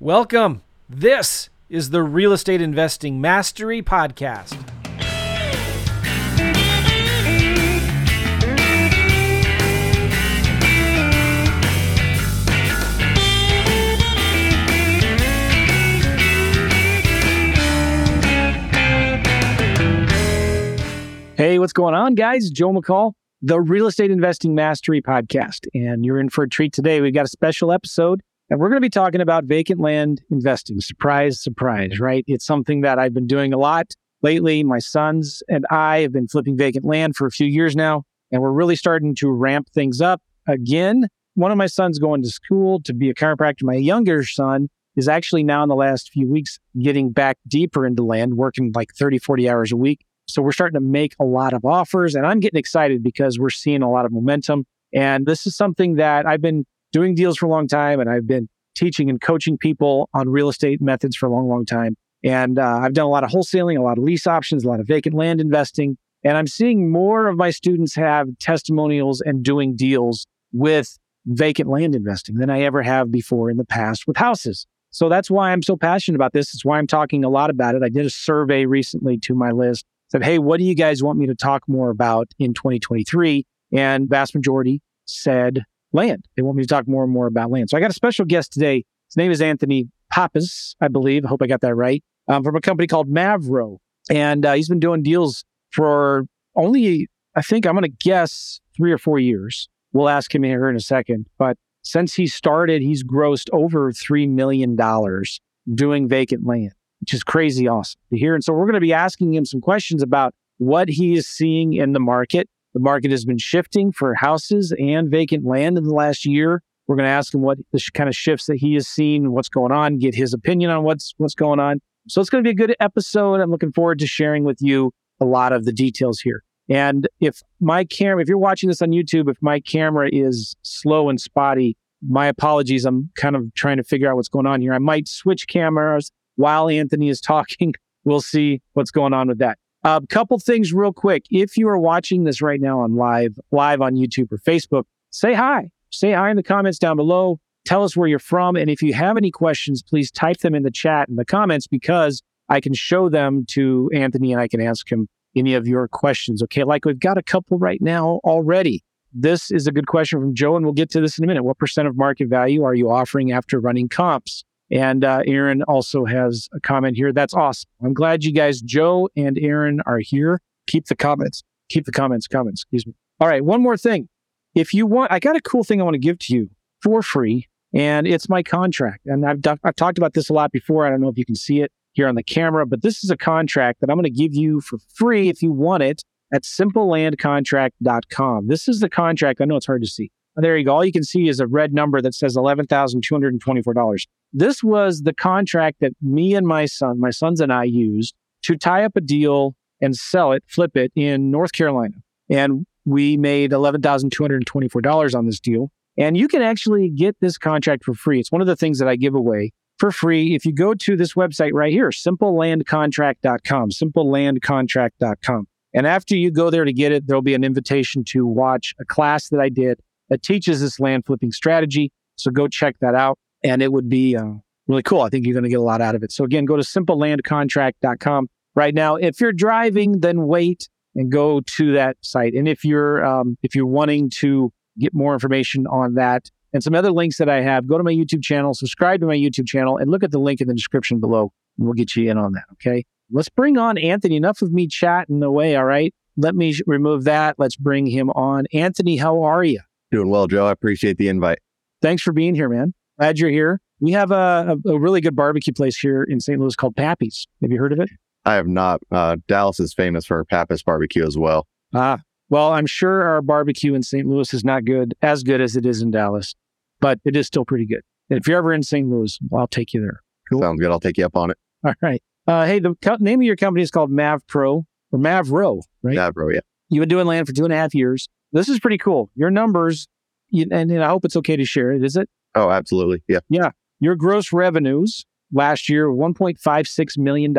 Welcome. This is the Real Estate Investing Mastery Podcast. Hey, what's going on, guys? Joe McCall, the Real Estate Investing Mastery Podcast. And you're in for a treat today. We've got a special episode and we're going to be talking about vacant land investing. Surprise, surprise, right? It's something that I've been doing a lot lately. My sons and I have been flipping vacant land for a few years now, and we're really starting to ramp things up again. One of my sons going to school to be a chiropractor. My younger son is actually now in the last few weeks getting back deeper into land, working like 30, 40 hours a week. So we're starting to make a lot of offers, and I'm getting excited because we're seeing a lot of momentum. And this is something that I've been doing deals for a long time and I've been teaching and coaching people on real estate methods for a long, long time. And uh, I've done a lot of wholesaling, a lot of lease options, a lot of vacant land investing. And I'm seeing more of my students have testimonials and doing deals with vacant land investing than I ever have before in the past with houses. So that's why I'm so passionate about this. It's why I'm talking a lot about it. I did a survey recently to my list. Said, hey, what do you guys want me to talk more about in 2023? And vast majority said land. They want me to talk more and more about land. So I got a special guest today. His name is Anthony Pappas, I believe. I hope I got that right. Um, from a company called Mavro. And uh, he's been doing deals for only, I think, I'm going to guess three or four years. We'll ask him here in a second. But since he started, he's grossed over $3 million doing vacant land, which is crazy awesome to hear. And so we're going to be asking him some questions about what he is seeing in the market, the market has been shifting for houses and vacant land in the last year. We're going to ask him what the kind of shifts that he has seen, what's going on, get his opinion on what's what's going on. So it's going to be a good episode. I'm looking forward to sharing with you a lot of the details here. And if my camera, if you're watching this on YouTube, if my camera is slow and spotty, my apologies. I'm kind of trying to figure out what's going on here. I might switch cameras while Anthony is talking. We'll see what's going on with that. A uh, couple things real quick. If you are watching this right now on live, live on YouTube or Facebook, say hi. Say hi in the comments down below. Tell us where you're from. And if you have any questions, please type them in the chat in the comments because I can show them to Anthony and I can ask him any of your questions. Okay. Like we've got a couple right now already. This is a good question from Joe, and we'll get to this in a minute. What percent of market value are you offering after running comps? And uh, Aaron also has a comment here. That's awesome. I'm glad you guys, Joe and Aaron, are here. Keep the comments. Keep the comments coming. Excuse me. All right. One more thing. If you want, I got a cool thing I want to give to you for free, and it's my contract. And I've, I've talked about this a lot before. I don't know if you can see it here on the camera, but this is a contract that I'm going to give you for free if you want it at simplelandcontract.com. This is the contract. I know it's hard to see. There you go. All you can see is a red number that says $11,224. This was the contract that me and my son, my sons and I used to tie up a deal and sell it, flip it in North Carolina. And we made $11,224 on this deal. And you can actually get this contract for free. It's one of the things that I give away for free if you go to this website right here, simplelandcontract.com, simplelandcontract.com. And after you go there to get it, there'll be an invitation to watch a class that I did that teaches this land flipping strategy. So go check that out. And it would be uh, really cool. I think you're going to get a lot out of it. So again, go to simplelandcontract.com right now. If you're driving, then wait and go to that site. And if you're um, if you're wanting to get more information on that and some other links that I have, go to my YouTube channel, subscribe to my YouTube channel, and look at the link in the description below. We'll get you in on that. Okay. Let's bring on Anthony. Enough of me chatting away. All right. Let me remove that. Let's bring him on. Anthony, how are you? Doing well, Joe. I appreciate the invite. Thanks for being here, man. Glad you're here. We have a, a, really good barbecue place here in St. Louis called Pappy's. Have you heard of it? I have not. Uh, Dallas is famous for Pappas barbecue as well. Ah, well, I'm sure our barbecue in St. Louis is not good, as good as it is in Dallas, but it is still pretty good. And if you're ever in St. Louis, well, I'll take you there. Cool. Sounds good. I'll take you up on it. All right. Uh, hey, the co- name of your company is called Mav Pro or Mavro, right? Mavro, yeah. You've been doing land for two and a half years. This is pretty cool. Your numbers, and, and I hope it's okay to share it. Is it? Oh, absolutely. Yeah. Yeah. Your gross revenues last year, $1.56 million,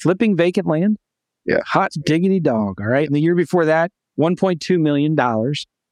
flipping vacant land. Yeah. Hot diggity dog. All right. And the year before that, $1.2 million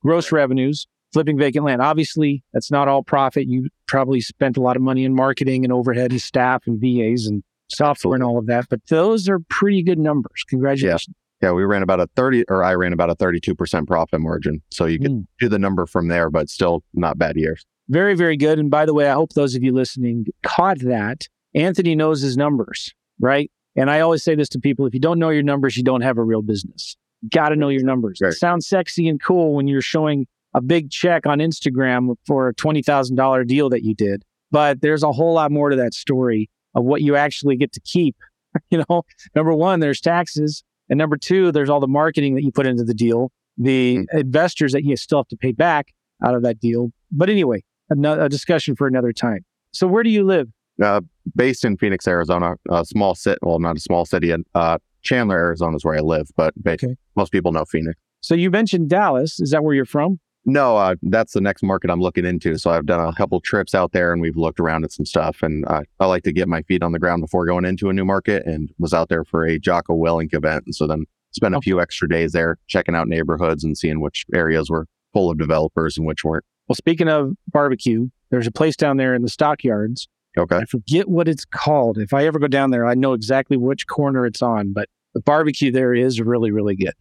gross revenues, flipping vacant land. Obviously, that's not all profit. You probably spent a lot of money in marketing and overhead and staff and VAs and software and all of that, but those are pretty good numbers. Congratulations. Yeah, we ran about a 30 or I ran about a 32% profit margin. So you can Mm. do the number from there, but still not bad years. Very, very good. And by the way, I hope those of you listening caught that. Anthony knows his numbers, right? And I always say this to people if you don't know your numbers, you don't have a real business. Got to know your numbers. Right. It sounds sexy and cool when you're showing a big check on Instagram for a $20,000 deal that you did. But there's a whole lot more to that story of what you actually get to keep. you know, number one, there's taxes. And number two, there's all the marketing that you put into the deal, the investors that you still have to pay back out of that deal. But anyway, a discussion for another time. So where do you live? Uh, based in Phoenix, Arizona, a small city, well, not a small city, uh, Chandler, Arizona is where I live, but Okay. most people know Phoenix. So you mentioned Dallas. Is that where you're from? No, uh, that's the next market I'm looking into. So I've done a couple trips out there and we've looked around at some stuff. And uh, I like to get my feet on the ground before going into a new market and was out there for a Jocko Willink event. And so then spent a few extra days there checking out neighborhoods and seeing which areas were full of developers and which weren't. Well, speaking of barbecue, there's a place down there in the stockyards. Okay. I forget what it's called. If I ever go down there, I know exactly which corner it's on, but the barbecue there is really, really good.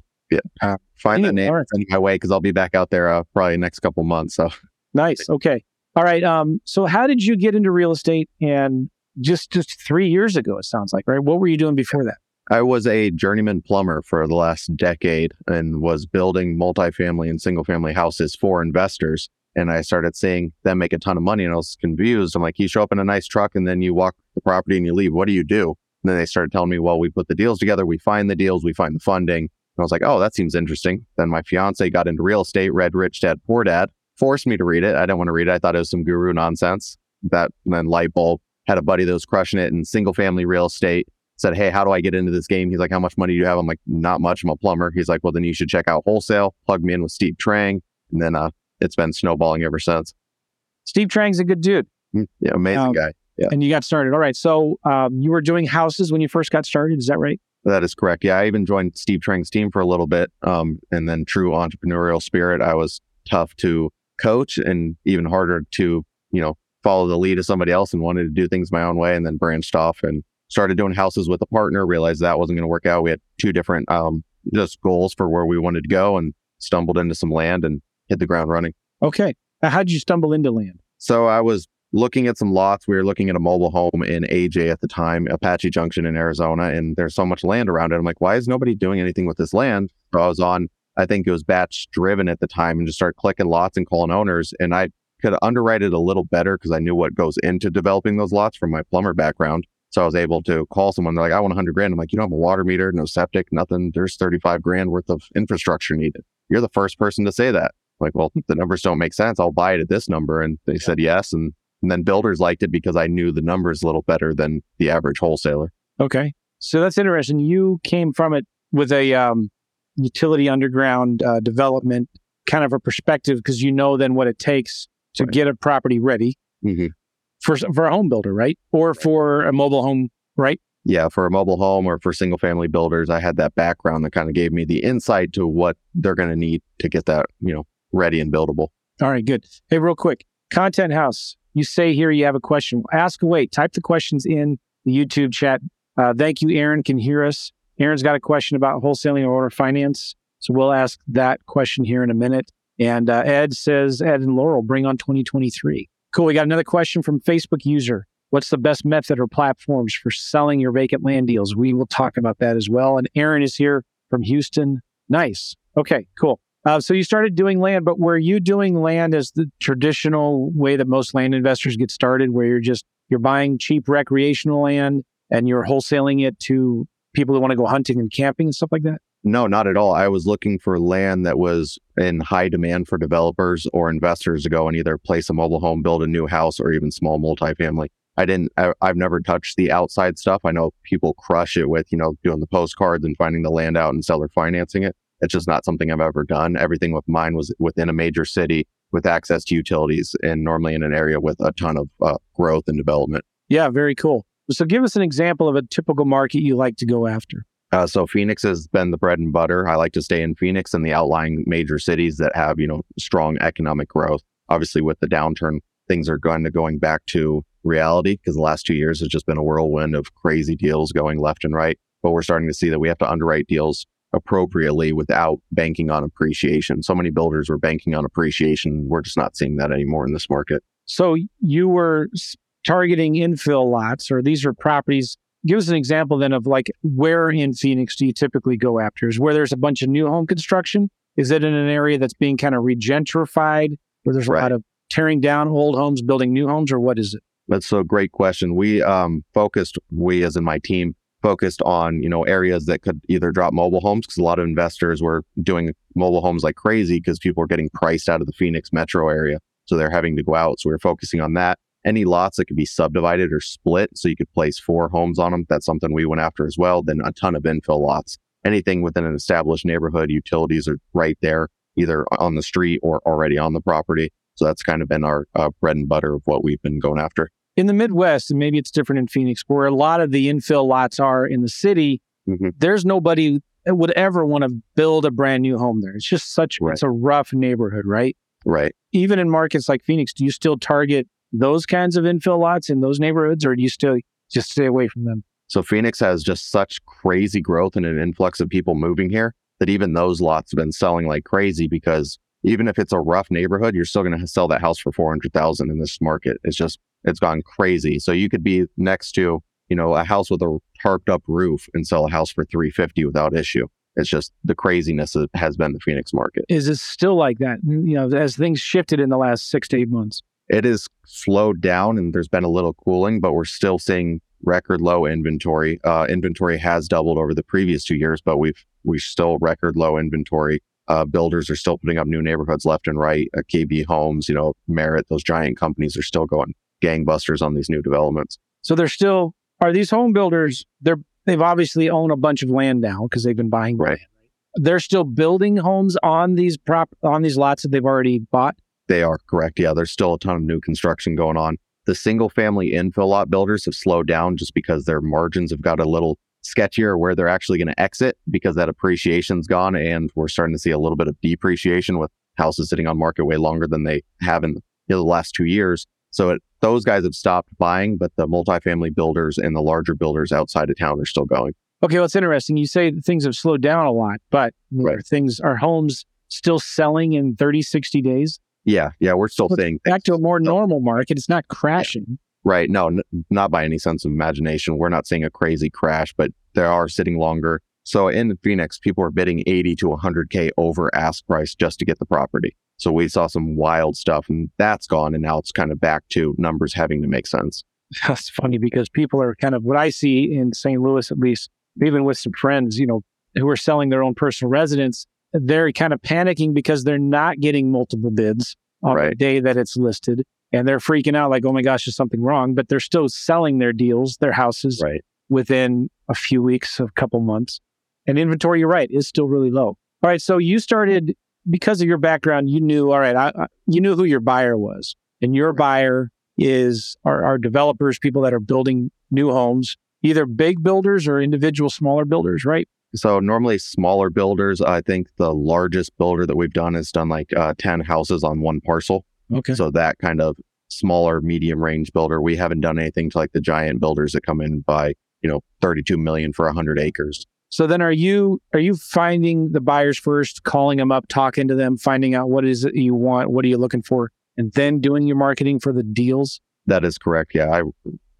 Find that Anyway, name all right. send my way because I'll be back out there uh, probably next couple months. So Nice. Okay. All right. Um, so how did you get into real estate and just just three years ago, it sounds like, right? What were you doing before that? I was a journeyman plumber for the last decade and was building multifamily and single family houses for investors. And I started seeing them make a ton of money and I was confused. I'm like, you show up in a nice truck and then you walk the property and you leave. What do you do? And then they started telling me, well, we put the deals together, we find the deals, we find the funding. And I was like, oh, that seems interesting. Then my fiance got into real estate, read Rich Dad Poor Dad, forced me to read it. I didn't want to read it. I thought it was some guru nonsense. That and then light bulb had a buddy that was crushing it in single family real estate said, Hey, how do I get into this game? He's like, How much money do you have? I'm like, Not much. I'm a plumber. He's like, Well, then you should check out wholesale. Plug me in with Steve Trang. And then uh, it's been snowballing ever since. Steve Trang's a good dude, Mm, Yeah, amazing Um, guy. Yeah. and you got started. All right. So um, you were doing houses when you first got started. Is that right? That is correct. Yeah, I even joined Steve Trang's team for a little bit. Um, and then true entrepreneurial spirit, I was tough to coach and even harder to, you know, follow the lead of somebody else and wanted to do things my own way and then branched off and started doing houses with a partner, realized that wasn't going to work out. We had two different um, just goals for where we wanted to go and stumbled into some land and hit the ground running. Okay. How did you stumble into land? So I was looking at some lots. We were looking at a mobile home in AJ at the time, Apache Junction in Arizona, and there's so much land around it. I'm like, why is nobody doing anything with this land? So I was on, I think it was batch driven at the time and just start clicking lots and calling owners. And I could underwrite it a little better because I knew what goes into developing those lots from my plumber background. So I was able to call someone. They're like, I want 100 grand. I'm like, you don't have a water meter, no septic, nothing. There's 35 grand worth of infrastructure needed. You're the first person to say that. Like, well, the numbers don't make sense. I'll buy it at this number. And they said yes. And, and then builders liked it because I knew the numbers a little better than the average wholesaler. Okay. So that's interesting. You came from it with a um, utility underground uh, development kind of a perspective because you know then what it takes to Right. get a property ready hmm for for a home builder, right? Or for a mobile home, right? Yeah, for a mobile home or for single family builders, I had that background that kind of gave me the insight to what they're going to need to get that, you know, ready and buildable. All right, good. Hey, real quick, Content House. You say here you have a question. Ask away. Type the questions in the YouTube chat. Uh, thank you, Aaron. Can hear us. Aaron's got a question about wholesaling or owner finance, so we'll ask that question here in a minute. And uh, Ed says, Ed and Laurel, bring on 2023. Cool. We got another question from Facebook user. What's the best method or platforms for selling your vacant land deals? We will talk about that as well. And Aaron is here from Houston. Nice. Okay, cool. Uh, so you started doing land, but were you doing land as the traditional way that most land investors get started, where you're just you're buying cheap recreational land and you're wholesaling it to people who want to go hunting and camping and stuff like that? No, not at all. I was looking for land that was in high demand for developers or investors to go and either place a mobile home, build a new house, or even small multifamily. I didn't, I, I've never touched the outside stuff. I know people crush it with, you know, doing the postcards and finding the land out and seller financing it. It's just not something I've ever done. Everything with mine was within a major city with access to utilities and normally in an area with a ton of uh, growth and development. Yeah, very cool. So give us an example of a typical market you like to go after. Uh, so Phoenix has been the bread and butter. I like to stay in Phoenix and the outlying major cities that have, you know, strong economic growth. Obviously, with the downturn, things are going to going back to reality because the last two years has just been a whirlwind of crazy deals going left and right. But we're starting to see that we have to underwrite deals appropriately without banking on appreciation. So many builders were banking on appreciation. We're just not seeing that anymore in this market. So you were targeting infill lots, or these are properties. Give us an example then of like where in Phoenix do you typically go after? Is where there's a bunch of new home construction? Is it in an area that's being kind of regentrified, where there's a Right. lot of tearing down old homes, building new homes, or what is it? That's a great question. We um, focused, we as in my team, focused on you know areas that could either drop mobile homes because a lot of investors were doing mobile homes like crazy because people were getting priced out of the Phoenix metro area, so they're having to go out. So we are focusing on that. Any lots that could be subdivided or split, so you could place four homes on them. That's something we went after as well. Then a ton of infill lots. Anything within an established neighborhood, utilities are right there, either on the street or already on the property. So that's kind of been our uh, bread and butter of what we've been going after. In the Midwest, and maybe it's different in Phoenix, where a lot of the infill lots are in the city, Mhm. there's nobody that would ever want to build a brand new home there. It's just such Right. it's a rough neighborhood, right? Right. Even in markets like Phoenix, do you still target those kinds of infill lots in those neighborhoods, or do you still just stay away from them? So Phoenix has just such crazy growth and an influx of people moving here that even those lots have been selling like crazy because even if it's a rough neighborhood, you're still going to sell that house for 400,000 in this market. It's just, it's gone crazy. So you could be next to, you know, a house with a tarped up roof and sell a house for 350 without issue. It's just the craziness that has been the Phoenix market. Is it still like that? You know, as things shifted in the last six to eight months. It is slowed down and there's been a little cooling, but we're still seeing record low inventory. Uh, inventory has doubled over the previous two years, but we've we still record low inventory. Uh, builders are still putting up new neighborhoods left and right. Uh, KB Homes, you know, Merit, those giant companies are still going gangbusters on these new developments. So they're still are these home builders? They're they've obviously own a bunch of land now because they've been buying Right. land. They're still building homes on these prop on these lots that they've already bought. They are correct. Yeah, there's still a ton of new construction going on. The single family infill lot builders have slowed down just because their margins have got a little sketchier where they're actually going to exit because that appreciation's gone and we're starting to see a little bit of depreciation with houses sitting on market way longer than they have in you know, the last two years. So it, those guys have stopped buying, but the multifamily builders and the larger builders outside of town are still going. Okay, well, it's interesting. You say things have slowed down a lot, but Right. are things are homes still selling in 30, 60 days? Yeah, yeah, we're still seeing Back to a more No. normal market. It's not crashing. Right. No, n- not by any sense of imagination. We're not seeing a crazy crash, but they are sitting longer. So in Phoenix, people are bidding 80 to 100K over ask price just to get the property. So we saw some wild stuff and that's gone. And now it's kind of back to numbers having to make sense. That's funny because people are kind of what I see in St. Louis, at least, even with some friends, you know, who are selling their own personal residence, they're kind of panicking because they're not getting multiple bids on the day that it's listed. And they're freaking out like, oh my gosh, there's something wrong. But they're still selling their deals, their houses Right. within a few weeks, a couple months. And inventory, you're right, is still really low. All right. So you started because of your background, you knew, all right, I, I, you knew who your buyer was. And your buyer is are, are developers, people that are building new homes, either big builders or individual smaller builders, right? So normally smaller builders, I think the largest builder that we've done has done like uh, 10 houses on one parcel. Okay. So that kind of smaller, medium range builder. We haven't done anything to like the giant builders that come in by, you know, 32 million for 100 acres. So then are you are you finding the buyers first, calling them up, talking to them, finding out what is it you want, what are you looking for, and then doing your marketing for the deals? That is correct. Yeah. I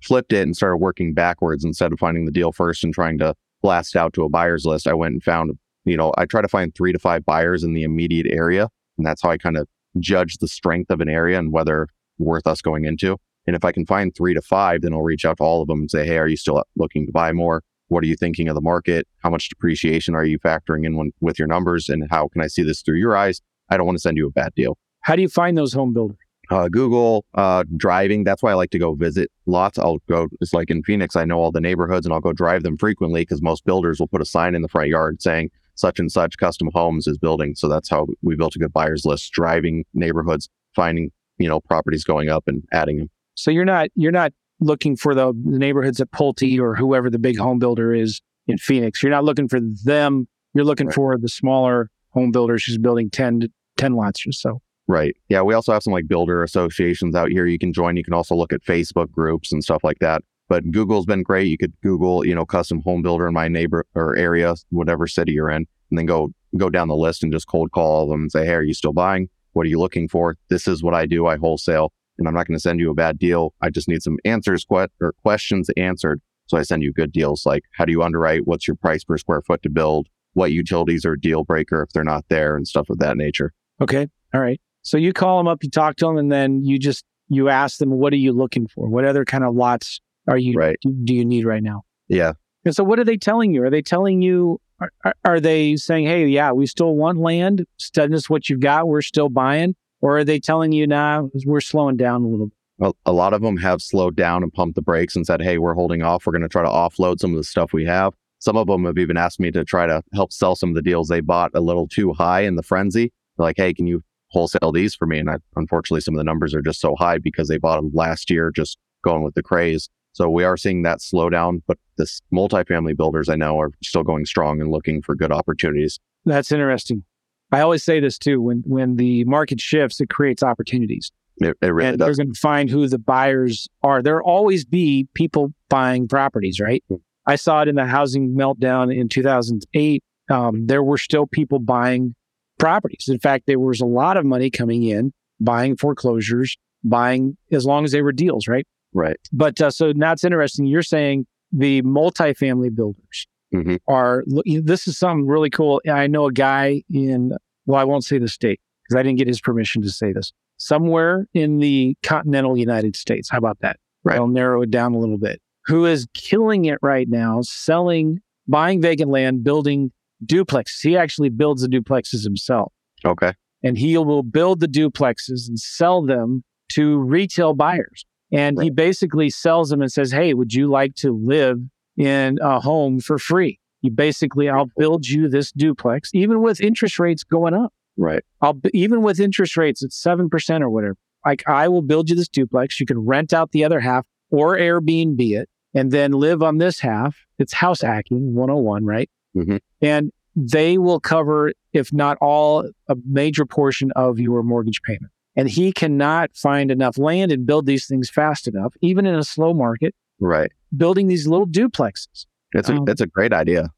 flipped it and started working backwards instead of finding the deal first and trying to blast out to a buyer's list. I went and found, you know, I try to find three to five buyers in the immediate area. And that's how I kind of judge the strength of an area and whether worth us going into. And if I can find three to five, then I'll reach out to all of them and say, Hey, are you still looking to buy more? What are you thinking of the market? How much depreciation are you factoring in when, with your numbers? And how can I see this through your eyes? I don't want to send you a bad deal How do you find those home builders? uh, Google, uh, driving. That's why I like to go visit lots. I'll go, it's like in Phoenix, I know all the neighborhoods and I'll go drive them frequently because most builders will put a sign in the front yard saying such and such custom homes is building. So that's how we built a good buyers list, driving neighborhoods, finding, you know, properties going up and adding them. So you're not you're not looking for the, the neighborhoods at Pulte or whoever the big home builder is. in Phoenix. You're not looking for them. You're looking Right. for the smaller home builders who's building 10 to 10 lots or so. Right. Yeah. We also have some like builder associations out here you can join. You can also look at Facebook groups and stuff like that. But Google's been great. You could Google, you know, custom home builder in my neighbor or area, whatever city you're in, and then go go down the list and just cold call them and say, Hey, are you still buying? What are you looking for? This is what I do. I wholesale and I'm not going to send you a bad deal. I just need some answers que- or questions answered. So I send you good deals like how do you underwrite? What's your price per square foot to build? What utilities are a deal breaker if they're not there and stuff of that nature. Okay. All right. So you call them up, you talk to them, and then you just you ask them, what are you looking for? What other kind of lots are you Right. do, do you need right now? Yeah. And so what are they telling you? Are they telling you are, are- are they saying, "Hey, yeah, we still want land. Send us what you've got. We're still buying." Or are they telling you, "Nah, we're slowing down a little bit." a, a lot of them have slowed down and pumped the brakes and said, "Hey, we're holding off. We're going to try to offload some of the stuff we have." Some of them have even asked me to try to help sell some of the deals they bought a little too high in the frenzy. They're like, "Hey, can you wholesale these for me?" And I, unfortunately, some of the numbers are just so high because they bought them last year, just going with the craze. So we are seeing that slow down, but this multifamily builders I know are still going strong and looking for good opportunities. That's interesting. I always say this too: when when the market shifts, it creates opportunities. It, it really and does. they're going to find who the buyers are. There'll always be people buying properties, right? Hmm. I saw it in the housing meltdown in 2008. Um, there were still people buying properties. In fact, there was a lot of money coming in, buying foreclosures, buying as long as they were deals, right? Right. But uh, so now it's interesting. You're saying the multifamily builders Mhm. are. look, This is something really cool. I know a guy in. Well, I won't say the state because I didn't get his permission to say this. Somewhere in the continental United States. How about that? Right. I'll narrow it down a little bit. Who is killing it right now? Selling, buying vacant land, building duplexes. He actually builds the duplexes himself Okay. and he will build the duplexes and sell them to retail buyers. And he basically sells them and says, Hey, would you like to live in a home for free? You basically, I'll build you this duplex, even with interest rates going up. Right. I'll even with interest rates at 7% or whatever. Like I will build you this duplex. You can rent out the other half or Airbnb it and then live on this half. It's house hacking 101, right? Mhm. And they will cover, if not all, a major portion of your mortgage payment. And he cannot find enough land and build these things fast enough, even in a slow market, Right. building these little duplexes. It's a Um, it's a great idea.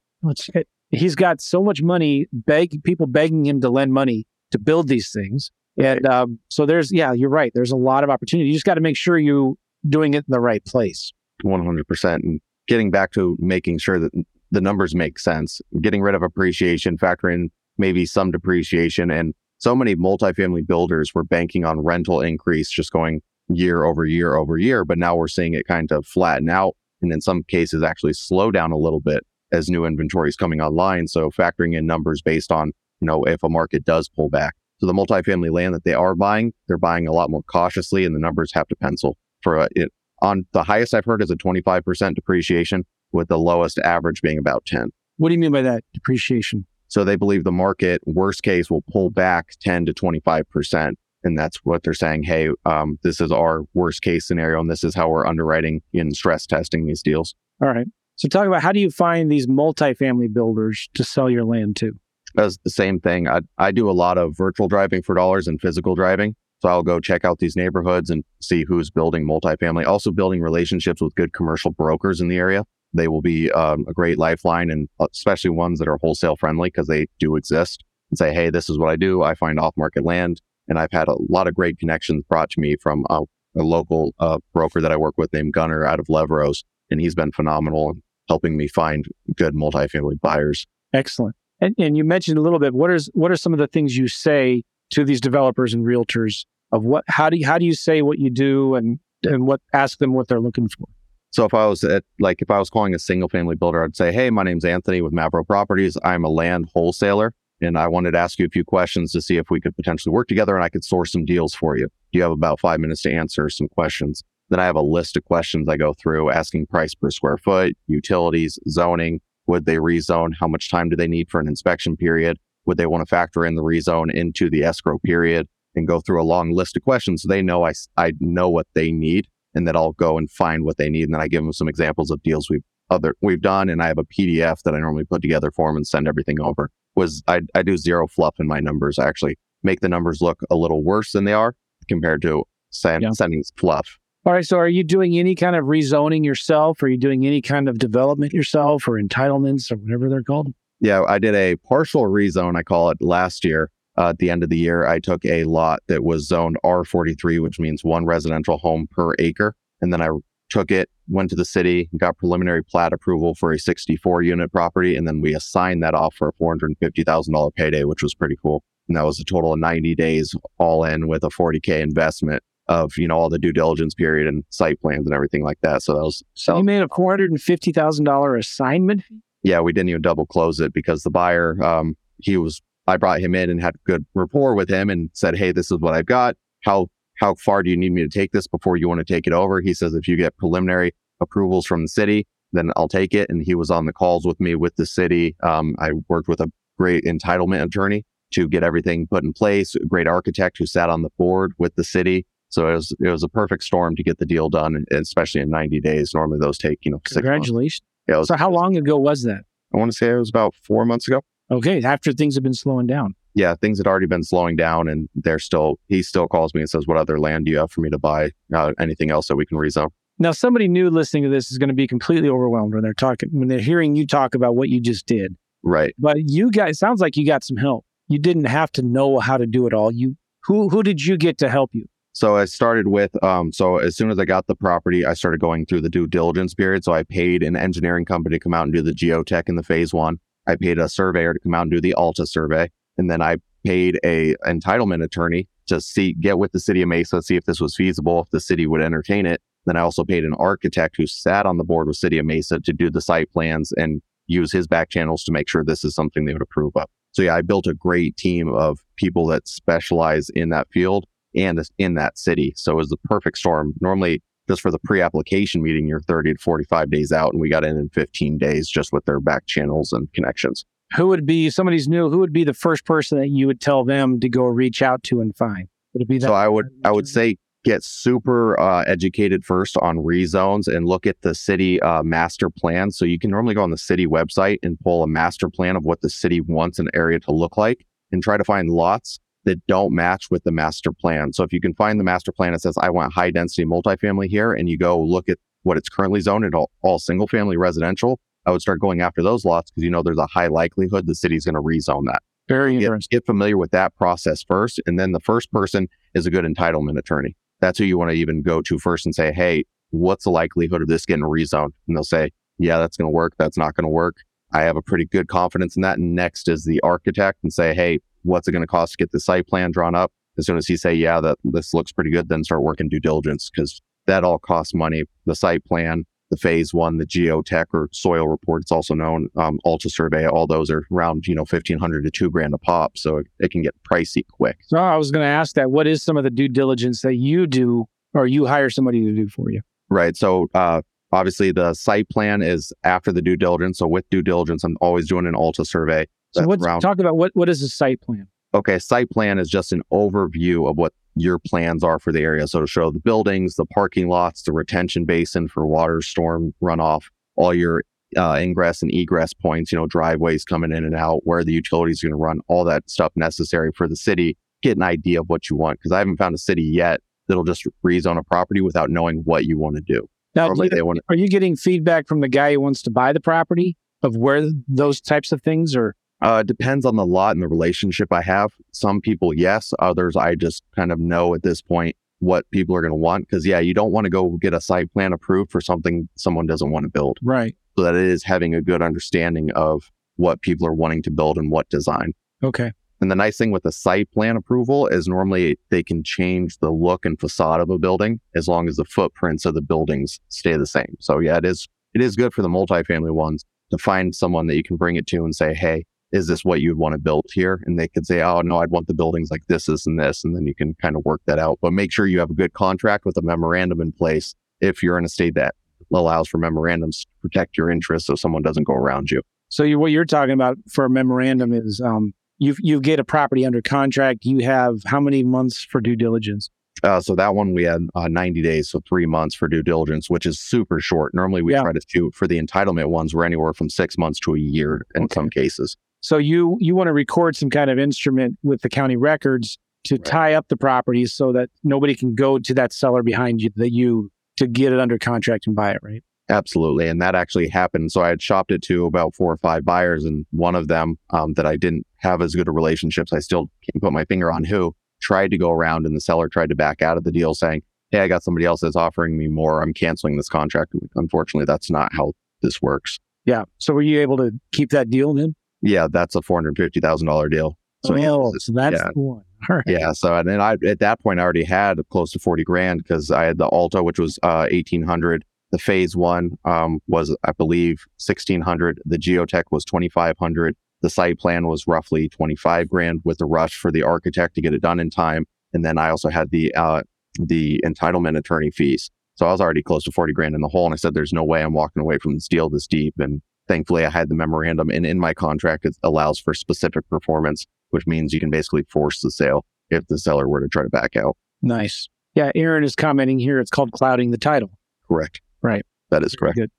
It, he's got so much money, beg people begging him to lend money to build these things, and um, so there's yeah, you're right. There's a lot of opportunity. You just got to make sure you're doing it in the right place. 100% and getting back to making sure that the numbers make sense getting rid of appreciation factoring maybe some depreciation and so many multifamily builders were banking on rental increase just going year over year over year but now we're seeing it kind of flatten out and in some cases actually slow down a little bit as new inventory is coming online so factoring in numbers based on you know if a market does pull back so the multifamily land that they are buying they're buying a lot more cautiously and the numbers have to pencil for a, it, on the highest I've heard is a 25% depreciation, with the lowest average being about 10. What do you mean by that depreciation? So they believe the market, worst case, will pull back 10 to 25%. And that's what they're saying. Hey, um, this is our worst case scenario, and this is how we're underwriting and stress testing these deals. All right. So talk about how do you find these multifamily builders to sell your land to? That's the same thing. I, I do a lot of virtual driving for dollars and physical driving. So I'll go check out these neighborhoods and see who's building multifamily. Also, building relationships with good commercial brokers in the area. They will be um, a great lifeline, and uh, especially ones that are wholesale friendly because they do exist. And say, hey, this is what I do. I find off market land, and I've had a lot of great connections brought to me from a, a local uh, broker that I work with named Gunner out of Levrose, and he's been phenomenal in helping me find good multifamily buyers. Excellent. And, and you mentioned a little bit. What is what are some of the things you say to these developers and realtors of what? How do you, how do you say what you do and and what ask them what they're looking for? So if I was at like if I was calling a single family builder, I'd say, "Hey, my name's Anthony with Mavro Properties. I'm a land wholesaler, and I wanted to ask you a few questions to see if we could potentially work together and I could source some deals for you. You have about five minutes to answer some questions?" Then I have a list of questions I go through, asking price per square foot, utilities, zoning. Would they rezone? How much time do they need for an inspection period? Would they want to factor in the rezone into the escrow period? And go through a long list of questions so they know I, I know what they need and that I'll go and find what they need. And then I give them some examples of deals we've other we've done, and I have a PDF that I normally put together for them and send everything over. Was I, I do zero fluff in my numbers. I actually make the numbers look a little worse than they are compared to send, Yeah. sending fluff. All right. So are you doing any kind of rezoning yourself? Are you doing any kind of development yourself or entitlements or whatever they're called? Yeah, I did a partial rezone, I call it, last year. Uh, at the end of the year, I took a lot that was zoned R43, which means one residential home per acre. And then I took it, went to the city, got preliminary plat approval for a 64 unit property. And then we assigned that off for a $450,000 payday, which was pretty cool. And that was a total of 90 days all in with a 40K investment of, you know, all the due diligence period and site plans and everything like that. So that was, So you made a four hundred and fifty thousand dollar assignment yeah, we didn't even double close it because the buyer, um, he was, I brought him in and had good rapport with him and said, Hey, this is what I've got. How, how far do you need me to take this before you want to take it over? He says, if you get preliminary approvals from the city, then I'll take it. And he was on the calls with me with the city. Um, I worked with a great entitlement attorney to get everything put in place, a great architect who sat on the board with the city. So it was, it was a perfect storm to get the deal done, especially in 90 days. Normally those take, you know, six months. Congratulations. Yeah, was, So how long ago was that? I want to say it was about four months ago. Okay, after things have been slowing down. Yeah, things had already been slowing down and they're still, he still calls me and says, what other land do you have for me to buy? Uh, anything else that we can rezone? Now, somebody new listening to this is going to be completely overwhelmed when they're talking when they're hearing you talk about what you just did. Right. But you guys sounds like you got some help. You didn't have to know how to do it all. You who who did you get to help you? So I started with, um, so as soon as I got the property, I started going through the due diligence period. So I paid an engineering company to come out and do the geotech in the phase one. I paid a surveyor to come out and do the Alta survey. And then I paid a entitlement attorney to see, get with the city of Mesa, see if this was feasible, if the city would entertain it. Then I also paid an architect who sat on the board with City of Mesa to do the site plans and use his back channels to make sure this is something they would approve of. So yeah, I built a great team of people that specialize in that field and in that city. So it was the perfect storm. Normally, just for the pre-application meeting, you're 30 to 45 days out, and we got in in 15 days just with their back channels and connections. Who would be somebody's new? Who would be the first person that you would tell them to go reach out to and find? Would it be that? So I would I would say get super uh, educated first on rezones and look at the city uh, master plan. So you can normally go on the city website and pull a master plan of what the city wants an area to look like, and try to find lots that don't match with the master plan. So if you can find the master plan that says I want high density multifamily here, and you go look at what it's currently zoned at all, all single family residential, I would start going after those lots because you know there's a high likelihood the city's going to rezone that Very get, interesting. get familiar with that process first. And then the first person is a good entitlement attorney. That's who you want to even go to first and say, Hey, what's the likelihood of this getting rezoned? And they'll say, Yeah, that's going to work. That's not going to work. I have a pretty good confidence in that. And next is the architect and say, Hey, what's it going to cost to get the site plan drawn up? As soon as he say, Yeah, that this looks pretty good, then start working due diligence because that all costs money. The site plan, the phase one, the geotech or soil report, it's also known, um, Alta survey, all those are around, you know, 1500 to two grand a pop. So it, it can get pricey quick. So I was going to ask that. What is some of the due diligence that you do, or you hire somebody to do for you? Right. So, uh, obviously the site plan is after the due diligence. So with due diligence, I'm always doing an Alta survey. So what's around- talk about what what is a site plan? okay, site plan is just an overview of what your plans are for the area. So to show the buildings, the parking lots, the retention basin for water storm runoff, all your uh, ingress and egress points, you know, driveways coming in and out, where the utilities are going to run, all that stuff necessary for the city. Get an idea of what you want because I haven't found a city yet that'll just rezone a property without knowing what you want to do. Now, do Normally you- they want are you getting feedback from the guy who wants to buy the property of where those types of things are? Uh, it depends on the lot and the relationship I have. Some people, yes. Others, I just kind of know at this point what people are going to want. Because, yeah, you don't want to go get a site plan approved for something someone doesn't want to build. Right. So that it is having a good understanding of what people are wanting to build and what design. Okay. And the nice thing with the site plan approval is normally they can change the look and facade of a building as long as the footprints of the buildings stay the same. So yeah, it is it is good for the multifamily ones to find someone that you can bring it to and say, hey, is this what you'd want to build here? And they could say, oh no, I'd want the buildings like this, this, and this, and then you can kind of work that out. But make sure you have a good contract with a memorandum in place if you're in a state that allows for memorandums to protect your interests so someone doesn't go around you. So you, what you're talking about for a memorandum is um, you you get a property under contract. You have how many months for due diligence? Uh, so that one we had uh, 90 days, so three months for due diligence, which is super short. Normally we Yeah. try to shoot for the entitlement ones, we're anywhere from six months to a year in Okay. some cases. So you you want to record some kind of instrument with the county records to Right. tie up the properties so that nobody can go to that seller behind you that you to get it under contract and buy it, right? Absolutely. And that actually happened. So I had shopped it to about four or five buyers, and one of them um, that I didn't have as good a relationships, I still can't put my finger on who, tried to go around and the seller tried to back out of the deal saying, Hey, I got somebody else that's offering me more. I'm canceling this contract. Unfortunately, that's not how this works. Yeah. So were you able to keep that deal then? Yeah, that's a $450,000 deal. So, yeah, oh, this- so that's yeah. the one. All right. Yeah. So and then I at that point I already had close to forty grand because I had the Alta, which was uh eighteen hundred. The Phase One um was I believe sixteen hundred. The Geotech was twenty five hundred. The site plan was roughly twenty five grand with the rush for the architect to get it done in time. And then I also had the uh the entitlement attorney fees. So I was already close to forty grand in the hole. And I said, "There's no way I'm walking away from this deal this deep." And thankfully, I had the memorandum, and in my contract, it allows for specific performance which means you can basically force the sale if the seller were to try to back out. Nice. Yeah. Aaron is commenting here. It's called clouding the title. Correct. Right. That is correct. Good.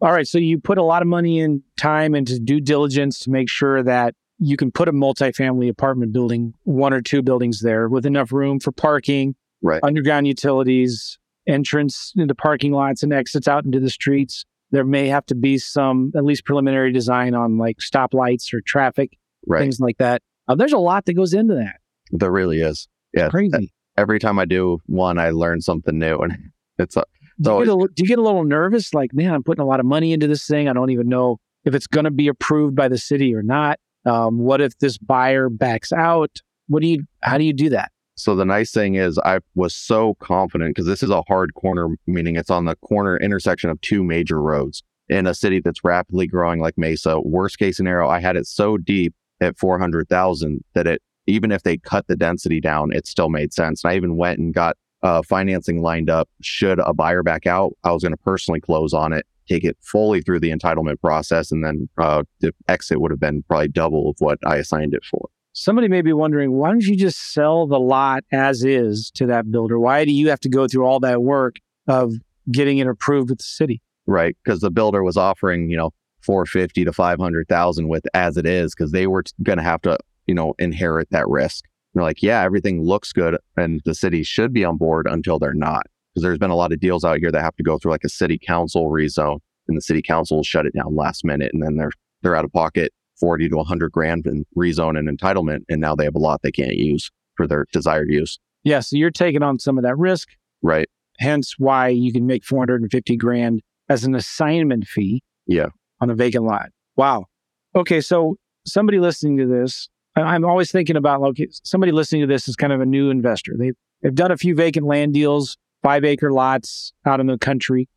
All right. So you put a lot of money and time into due diligence to make sure that you can put a multifamily apartment building, one or two buildings there with enough room for parking, Right. underground utilities, entrance into parking lots and exits out into the streets. There may have to be some at least preliminary design on like stoplights or traffic, Right. things like that. Uh, there's a lot that goes into that. There really is. Yeah. Crazy. Every time I do one, I learn something new. And it's, uh, Do So you, a, do you get a little nervous? Like, man, I'm putting a lot of money into this thing. I don't even know if it's going to be approved by the city or not. Um, what if this buyer backs out? What do you? How do you do that? So the nice thing is I was so confident because this is a hard corner, meaning it's on the corner intersection of two major roads in a city that's rapidly growing like Mesa. Worst case scenario, I had it so deep at 400,000 that it, even if they cut the density down, it still made sense. And I even went and got uh, financing lined up. Should a buyer back out, I was going to personally close on it, take it fully through the entitlement process, and then uh, the exit would have been probably double of what I assigned it for. Somebody may be wondering, why don't you just sell the lot as is to that builder? Why do you have to go through all that work of getting it approved with the city? right? Because the builder was offering, you know, 450 to 500,000 with as it is, because they were going to have to, you know, inherit that risk. They're like, yeah, everything looks good and the city should be on board until they're not. Because there's been a lot of deals out here that have to go through like a city council rezone and the city council shut it down last minute and then they're they're out of pocket 40 to 100 grand in rezone and entitlement and now they have a lot they can't use for their desired use. Yeah, so you're taking on some of that risk. Right. Hence why you can make 450 grand as an assignment fee. Yeah. On a vacant lot. Wow. Okay, so somebody listening to this, I'm always thinking about okay, somebody listening to this is kind of a new investor. They've they've done a few vacant land deals, five acre lots out in the country,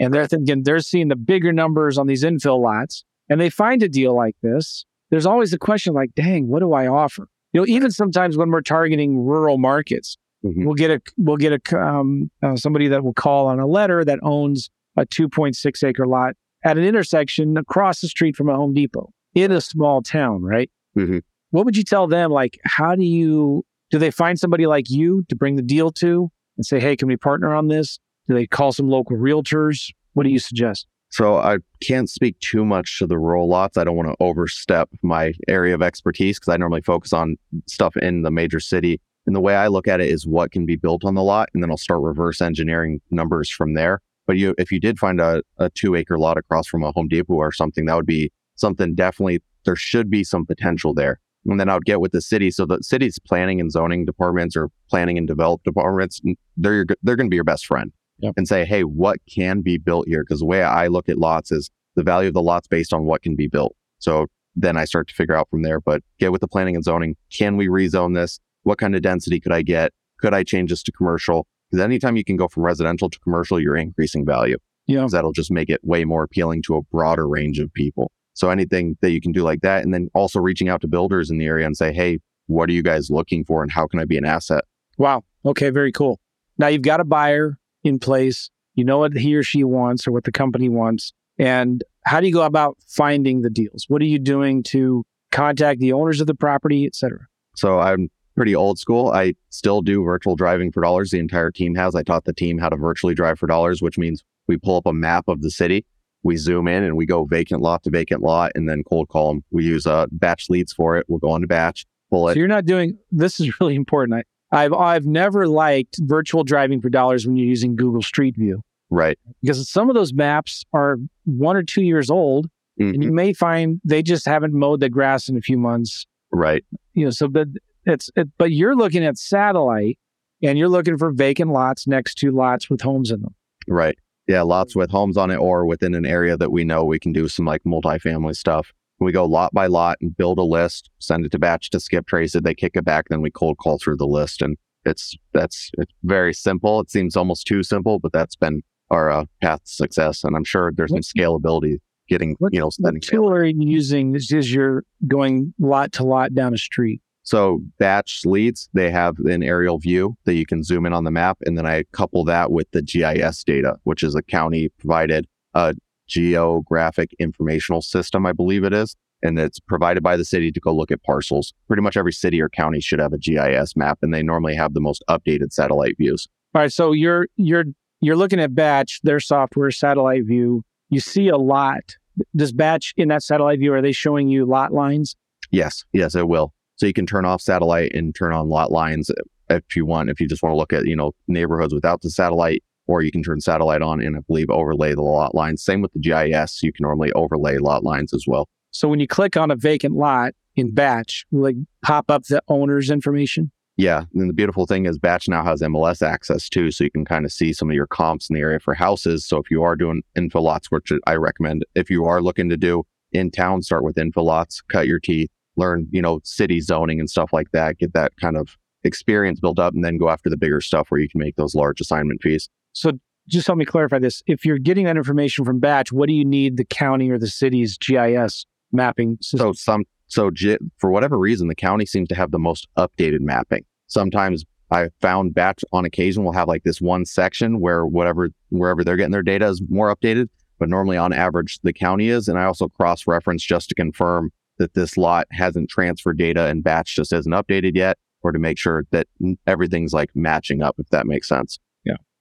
and they're thinking they're seeing the bigger numbers on these infill lots, and they find a deal like this. There's always a question like, dang, what do I offer? You know, even sometimes when we're targeting rural markets, Mhm. we'll get a we'll get a um, uh, somebody that will call on a letter that owns a 2.6 acre lot at an intersection across the street from a Home Depot in a small town, right? Mhm. What would you tell them? Like, how do you do they find somebody like you to bring the deal to and say, hey, can we partner on this? Do they call some local realtors? What do you suggest? So I can't speak too much to the rural lots. I don't want to overstep my area of expertise because I normally focus on stuff in the major city. And the way I look at it is what can be built on the lot, and then I'll start reverse engineering numbers from there. But you, if you did find a, a two acre lot across from a Home Depot or something, that would be something definitely. There should be some potential there. And then I would get with the city. So the city's planning and zoning departments or planning and develop departments, they're they're going to be your best friend Yep. and say, hey, what can be built here? Because the way I look at lots is the value of the lots based on what can be built. So then I start to figure out from there. But get with the planning and zoning. Can we rezone this? What kind of density could I get? Could I change this to commercial? Because anytime you can go from residential to commercial, you're increasing value. Yeah. that'll just make it way more appealing to a broader range of people. So anything that you can do like that, and then also reaching out to builders in the area and say, hey, what are you guys looking for, and how can I be an asset? Wow. Okay, very cool. Now you've got a buyer in place. You know what he or she wants or what the company wants. And how do you go about finding the deals? What are you doing to contact the owners of the property, et cetera? So I'm pretty old school. I still do virtual driving for dollars. The entire team has. I taught the team how to virtually drive for dollars, which means we pull up a map of the city, we zoom in and we go vacant lot to vacant lot and then cold call them. We use uh, batch leads for it. We'll go into batch, pull it. So you're not doing this is really important. I, I've I've never liked virtual driving for dollars when you're using Google Street View right. because some of those maps are one or two years old, and you Mhm. may find they just haven't mowed the grass in a few months. Right. You know, so but it's it, but you're looking at satellite, and you're looking for vacant lots next to lots with homes in them. Right. Yeah. Lots with homes on it or within an area that we know we can do some like multifamily stuff. We go lot by lot and build a list, send it to batch to skip trace it. They kick it back. Then we cold call through the list. And it's, that's, it's very simple. It seems almost too simple, but that's been our uh, path to success. And I'm sure there's some scalability getting, What- you know, What tool are you using? This is you're going lot to lot down a street. So batch leads, they have an aerial view that you can zoom in on the map. And then I couple that with the GIS data, which is a county provided uh, geographic informational system, I believe it is. And it's provided by the city to go look at parcels. Pretty much every city or county should have a GIS map, and they normally have the most updated satellite views. All right, so you're you're you're looking at Batch, their software, satellite view. You see a lot. Does Batch in that satellite view are they showing you lot lines? Yes, yes, it will. So you can turn off satellite and turn on lot lines if you want. If you just want to look at, you know, neighborhoods without the satellite, or you can turn satellite on and I believe overlay the lot lines. Same with the GIS. You can normally overlay lot lines as well. So when you click on a vacant lot in Batch, will it pop up the owner's information? Yeah. And the beautiful thing is Batch now has MLS access too. So you can kind of see some of your comps in the area for houses. So if you are doing infill lots, which I recommend, if you are looking to do in town, start with infill lots, cut your teeth, learn, you know, city zoning and stuff like that, get that kind of experience built up and then go after the bigger stuff where you can make those large assignment fees. So just help me clarify this. If you're getting that information from Batch, what do you need the county or the city's GIS mapping system? So some so for whatever reason, the county seems to have the most updated mapping. Sometimes I found batch on occasion will have like this one section where whatever wherever they're getting their data is more updated, but normally on average the county is. And I also cross reference just to confirm that this lot hasn't transferred data and batch just isn't updated yet, or to make sure that everything's like matching up, if that makes sense.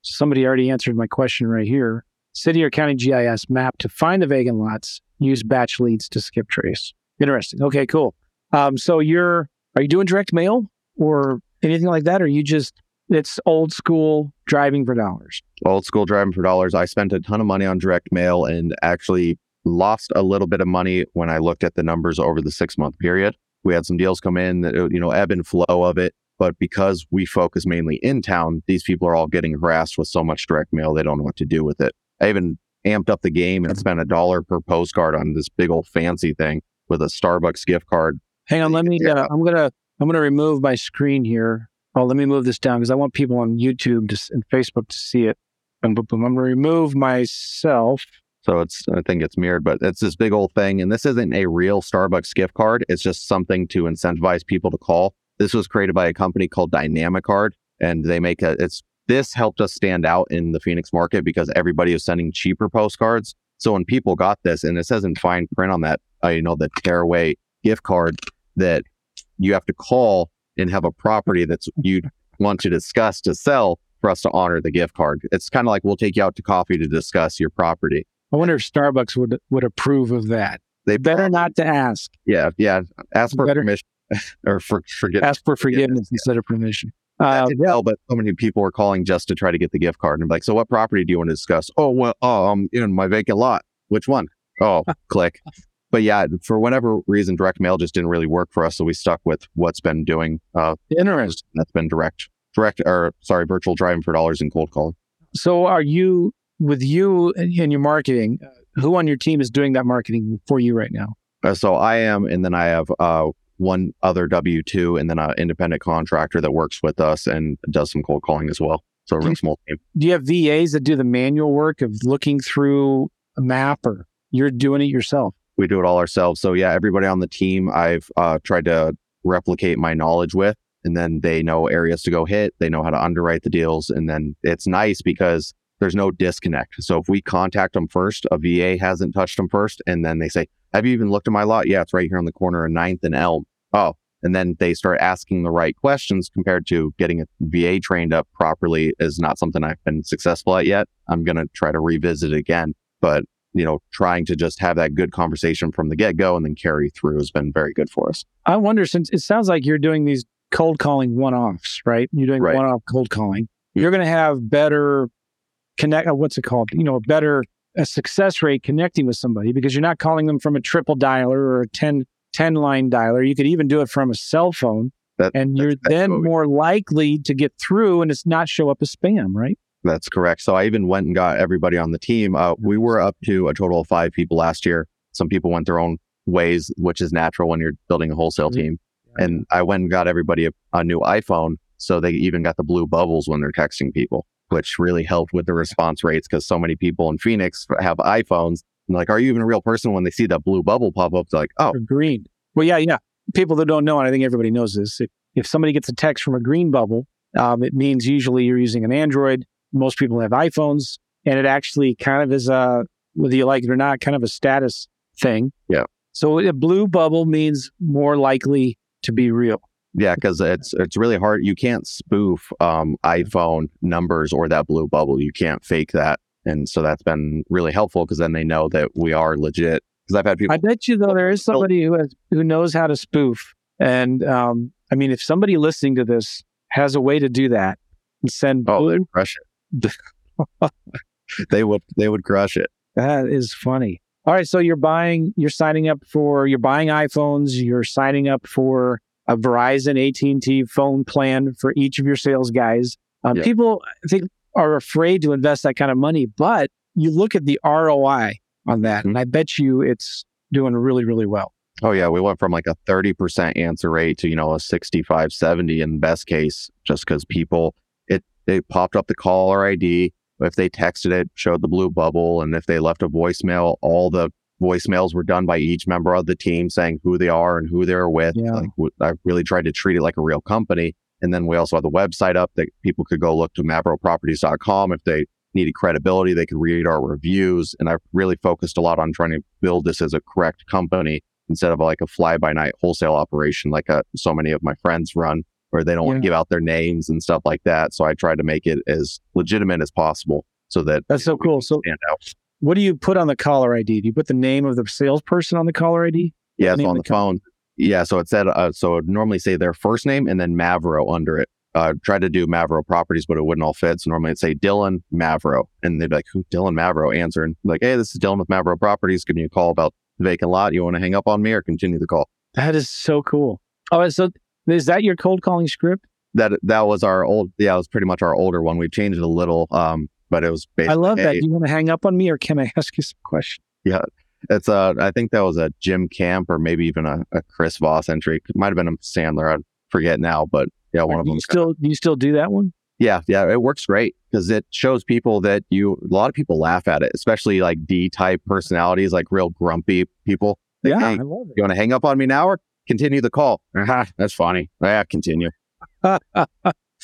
Somebody already answered my question right here. City or county GIS map to find the vacant lots. Use batch leads to skip trace. Interesting. Okay, cool. Um, so you're are you doing direct mail or anything like that? Or you just it's old school driving for dollars? old school driving for dollars. I spent a ton of money on direct mail and actually lost a little bit of money when I looked at the numbers over the six month period. We had some deals come in that, you know, ebb and flow of it. But because we focus mainly in town, these people are all getting harassed with so much direct mail, they don't know what to do with it. I even amped up the game and spent a dollar per postcard on this big old fancy thing with a Starbucks gift card. Hang on, let me. Uh, I'm gonna I'm gonna remove my screen here. Oh, let me move this down because I want people on YouTube to, and Facebook to see it. Boom, boom, boom. I'm gonna remove myself. So it's, I think it's mirrored, but it's this big old thing. And this isn't a real Starbucks gift card. It's just something to incentivize people to call. This was created by a company called Dynamic Card and they make a, it's, this helped us stand out in the Phoenix market because everybody was sending cheaper postcards. So when people got this and it says in fine print on that, uh, you know, the tearaway gift card that you have to call and have a property that's you want to discuss to sell for us to honor the gift card. It's kind of like we'll take you out to coffee to discuss your property. I wonder if Starbucks would would approve of that. They Better not to ask. Yeah, yeah. Ask for Better- permission or for forget. Ask for forgiveness Forgiveness, instead of permission. Did well, but so many people were calling just to try to get the gift card and be like, so what property do you want to discuss? Oh, well, oh, um, in my vacant lot. Which one? Oh, click. But yeah, for whatever reason, direct mail just didn't really work for us, so we stuck with what's been doing. Uh, interesting. that's been direct, direct, or sorry, virtual driving for dollars and cold calling. So, are you with you and and your marketing? uh, Who on your team is doing that marketing for you right now? Uh, so I am, and then I have uh one other W two, and then an independent contractor that works with us and does some cold calling as well. So a real small team. Do you have VAs that do the manual work of looking through a map, or you're doing it yourself? we do it all ourselves. So yeah, everybody on the team I've uh, tried to replicate my knowledge with, and then they know areas to go hit. They know how to underwrite the deals, and then it's nice because there's no disconnect. So if we contact them first, a VA hasn't touched them first, and then they say, "Have you even looked at my lot? Yeah, it's right here on the corner of Ninth and Elm." Oh, and then they start asking the right questions compared to getting a VA trained up properly is not something I've been successful at yet. I'm going to try to revisit it again. But, you know, trying to just have that good conversation from the get go and then carry through has been very good for us. I wonder, since it sounds like you're doing these cold calling one offs, right? You're doing Right. one off cold calling. You're going to have better connect, uh, what's it called? You know, a better a success rate connecting with somebody because you're not calling them from a triple dialer or a 10, 10 line dialer. You could even do it from a cell phone That, and you're then more likely to get through and it's not show up as spam, right? That's correct. So I even went and got everybody on the team. Uh, we were up to a total of five people last year. Some people went their own ways, which is natural when you're building a wholesale Mhm. team. And I went and got everybody a, a new iPhone. So they even got the blue bubbles when they're texting people, which really helped with the response rates because so many people in Phoenix have iPhones. And like, are you even a real person when they see that blue bubble pop up? They're like, oh, green. Well, yeah, yeah. People that don't know, and I think everybody knows this, if, if somebody gets a text from a green bubble, um, it means usually you're using an Android. Most people have iPhones, and it actually kind of is a, whether you like it or not, kind of a status thing. Yeah. So a blue bubble means more likely to be real. Yeah, because it's it's really hard. You can't spoof um, iPhone numbers or that blue bubble. You can't fake that, and so that's been really helpful because then they know that we are legit. Because I've had people. I bet you though there is somebody who has who knows how to spoof, and um, I mean, if somebody listening to this has a way to do that and send oh, crush it. they would they would crush it. That is funny. All right, so you're buying, you're signing up for, you're buying iPhones, you're signing up for a Verizon AT&T phone plan for each of your sales guys. Um, Yeah. People, I think, are afraid to invest that kind of money, but you look at the ROI on that, Mm-hmm. and I bet you it's doing really, really well. Oh yeah, we went from like a 30% answer rate to, you know, a 65, 70 in the best case, just because people it they popped up the caller ID. If they texted it, showed the blue bubble, and if they left a voicemail, all the voicemails were done by each member of the team saying who they are and who they're with. Yeah. Like I really tried to treat it like a real company. And then we also have the website up that people could go look to mavroproperties.com if they needed credibility. They could read our reviews. And I really focused a lot on trying to build this as a correct company instead of like a fly by night wholesale operation like uh, so many of my friends run where they don't want to give out their names and stuff like that. So I tried to make it as legitimate as possible so that That's so cool. So, what do you put on the caller ID? Do you put the name of the salesperson on the caller ID? Yeah, name so on the the phone. Yeah, so it said uh, so it normally say their first name and then Mavro under it. Uh, tried to do Mavro properties, but it wouldn't all fit. So normally it'd say Dylan Mavro, and they'd be like, "Who Dylan Mavro?" Answering like, "Hey, this is Dylan with Mavro Properties. Giving you a call about the vacant lot. You want to hang up on me or continue the call?" That is so cool. Oh, so is that your cold calling script? That that was our old. Yeah, it was pretty much our older one. We changed it a little, um, but it was basically. I love that. hey, Do you want to hang up on me or can I ask you some questions? It's uh, I think that was a Jim Camp or maybe even a, a Chris Voss entry. Might have been a Sandler. I forget now, but yeah, one of them. you still do you still do that one? Yeah, yeah, it works great because it shows people that you. A lot of people laugh at it, especially like D type personalities, like real grumpy people. Like, yeah, hey, I love it. you want to hang up on me now or continue the call? Ah, that's funny. Yeah, continue.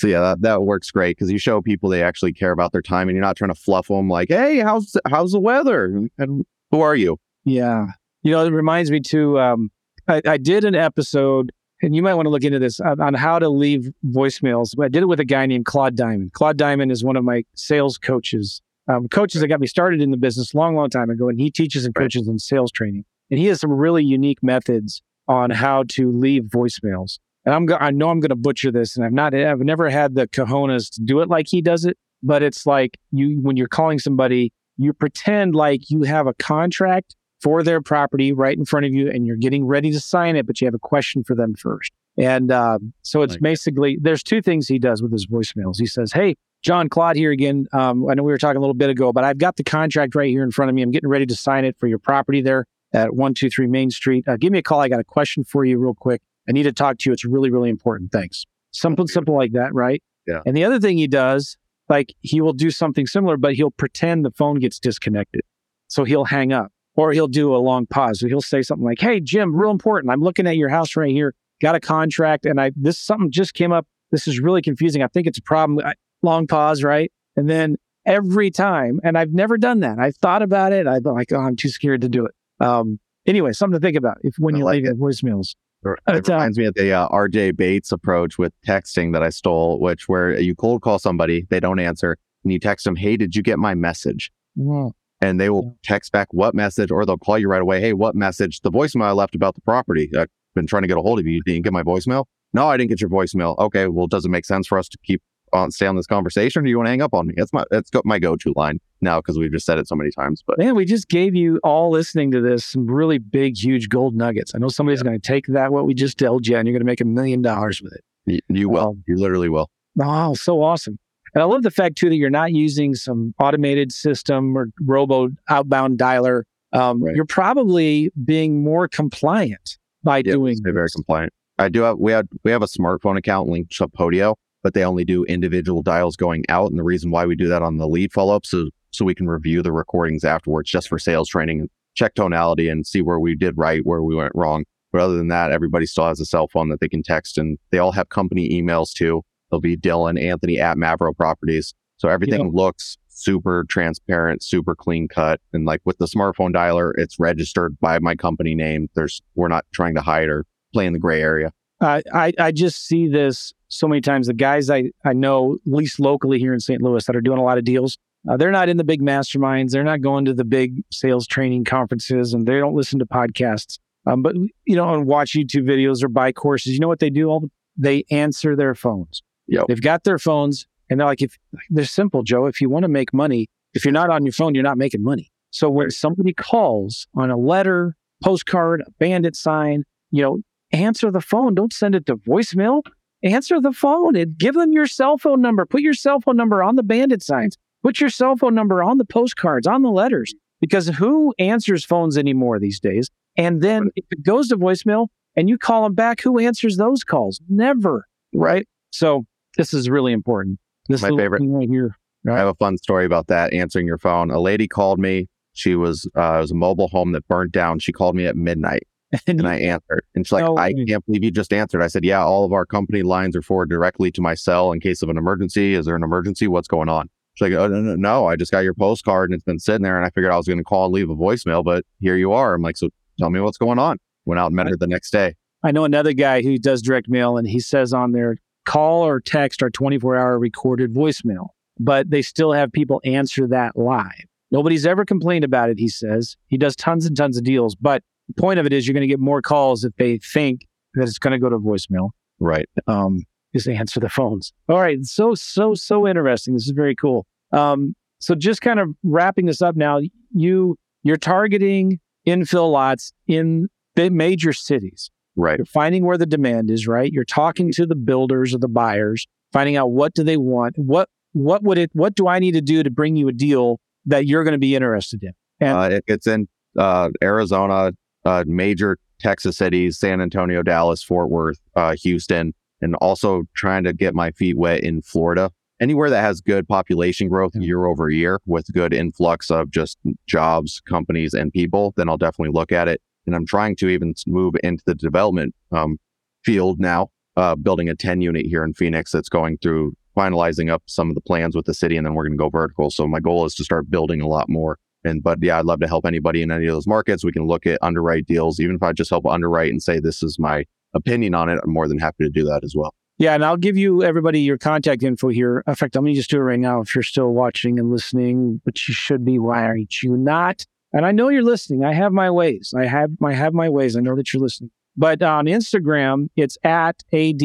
So yeah, that, that works great because you show people they actually care about their time, and you're not trying to fluff them like, "Hey, how's how's the weather? And who are you?" Yeah, you know, it reminds me too. Um, I, I did an episode, and you might want to look into this on, on how to leave voicemails. I did it with a guy named Claude Diamond. Claude Diamond is one of my sales coaches, um, coaches that got me started in the business a long, long time ago, and he teaches and Right. coaches in sales training. And he has some really unique methods on how to leave voicemails. And I'm go- I know I'm going to butcher this, and I've not I've never had the cojones to do it like he does it. But it's like you when you're calling somebody, you pretend like you have a contract for their property right in front of you, and you're getting ready to sign it, but you have a question for them first. And um, so it's Like- basically there's two things he does with his voicemails. He says, "Hey, John Claude here again. Um, I know we were talking a little bit ago, but I've got the contract right here in front of me. I'm getting ready to sign it for your property there at 123 Main Street. Uh, give me a call. I got a question for you real quick. I need to talk to you. It's really, really important. Thanks. Something simple like that, right? Yeah. And the other thing he does, like he will do something similar, but he'll pretend the phone gets disconnected. So he'll hang up or he'll do a long pause. So he'll say something like, Hey, Jim, real important. I'm looking at your house right here. Got a contract and I, this something just came up. This is really confusing. I think it's a problem. I, long pause, right? And then every time, and I've never done that. I've thought about it. I've been like, oh, I'm too scared to do it. Um, anyway, something to think about if when I you're like leaving voicemails. It reminds me of the uh, RJ Bates approach with texting that I stole, which where you cold call somebody, they don't answer, and you text them, "Hey, did you get my message?" Mm. And they will text back what message, or they'll call you right away. Hey, what message? The voicemail I left about the property. I've been trying to get a hold of you. Didn't get my voicemail? No, I didn't get your voicemail. Okay, well, does it make sense for us to keep on stay on this conversation, or do you want to hang up on me? That's my that's my go to line now because we've just said it so many times. But Man, we just gave you all listening to this some really big, huge gold nuggets. I know somebody's going to take that, what we just told you, and you're going to make a million dollars with it. you, you will, Well- you literally will. Oh, so awesome. And I love the fact, too, that you're not using some automated system or robo outbound dialer. Um, Right. You're probably being more compliant by Yeah, doing very compliant. I do have we have we have a smartphone account linked to Podio, but they only do individual dials going out. And the reason why we do that on the lead follow up so so we can review the recordings afterwards just for sales training and check tonality and see where we did right, where we went wrong. But other than that, everybody still has a cell phone that they can text and they all have company emails too. They'll be Dylan, Anthony at Mavro Properties. So everything Yeah. looks super transparent, super clean cut. And like with the smartphone dialer, it's registered by my company name. There's we're not trying to hide or play in the gray area. I, I I just see this so many times. The guys I, I know, at least locally here in St. Louis, that are doing a lot of deals, uh, they're not in the big masterminds. They're not going to the big sales training conferences, and they don't listen to podcasts. Um, but you know, and watch YouTube videos or buy courses. You know what they do? All they answer their phones. Yep. They've got their phones, and they're like, if they're simple, Joe. If you want to make money, if you're not on your phone, you're not making money. So when somebody calls on a letter, postcard, a bandit sign, you know, answer the phone. Don't send it to voicemail. Answer the phone and give them your cell phone number. Put your cell phone number on the bandit signs. Put your cell phone number on the postcards, on the letters. Because who answers phones anymore these days? And then if it goes to voicemail and you call them back, who answers those calls? Never. Right. So this is really important. This is My favorite. right here. I have a fun story about that. Answering your phone. A lady called me. She was uh, it was a mobile home that burnt down. She called me at midnight, And and I answered. And she's like, No "I can't believe you just answered." I said, "Yeah, all of our company lines are forwarded directly to my cell in case of an emergency. Is there an emergency? What's going on?" She's like, oh, no, no, no, I just got your postcard and it's been sitting there, and I figured I was going to call and leave a voicemail, but here you are. I'm like, "So tell me what's going on." Went out and met her the next day. I know another guy who does direct mail, and he says on there, call or text our 24 hour recorded voicemail, but they still have people answer that live. Nobody's ever complained about it, he says. He does tons and tons of deals, but the point of it is you're going to get more calls if they think that it's going to go to voicemail. Right. Um, just answer the phones. All right. So, so, so interesting. This is very cool. Um, so just kind of wrapping this up now, you, you're targeting infill lots in the major cities. Right. You're finding where the demand is, right? You're talking to the builders or the buyers, finding out what do they want? What what would it what do I need to do to bring you a deal that you're going to be interested in? And- Uh, it, it's in uh, Arizona, uh, major Texas cities, San Antonio, Dallas, Fort Worth, uh, Houston, and also trying to get my feet wet in Florida. Anywhere that has good population growth year over year with good influx of just jobs, companies, and people, then I'll definitely look at it. And I'm trying to even move into the development um, field now, uh, building a 10 unit here in Phoenix that's going through finalizing up some of the plans with the city, and then we're going to go vertical. So my goal is to start building a lot more. And but yeah, I'd love to help anybody in any of those markets. We can look at underwrite deals, even if I just help underwrite and say this is my opinion on it. I'm more than happy to do that as well. Yeah, and I'll give you everybody your contact info here. In fact, going to just do it right now if you're still watching and listening, but you should be. Why aren't you not? And I know you're listening. I have my ways. I have my have my ways. I know that you're listening. But on Instagram, it's at ad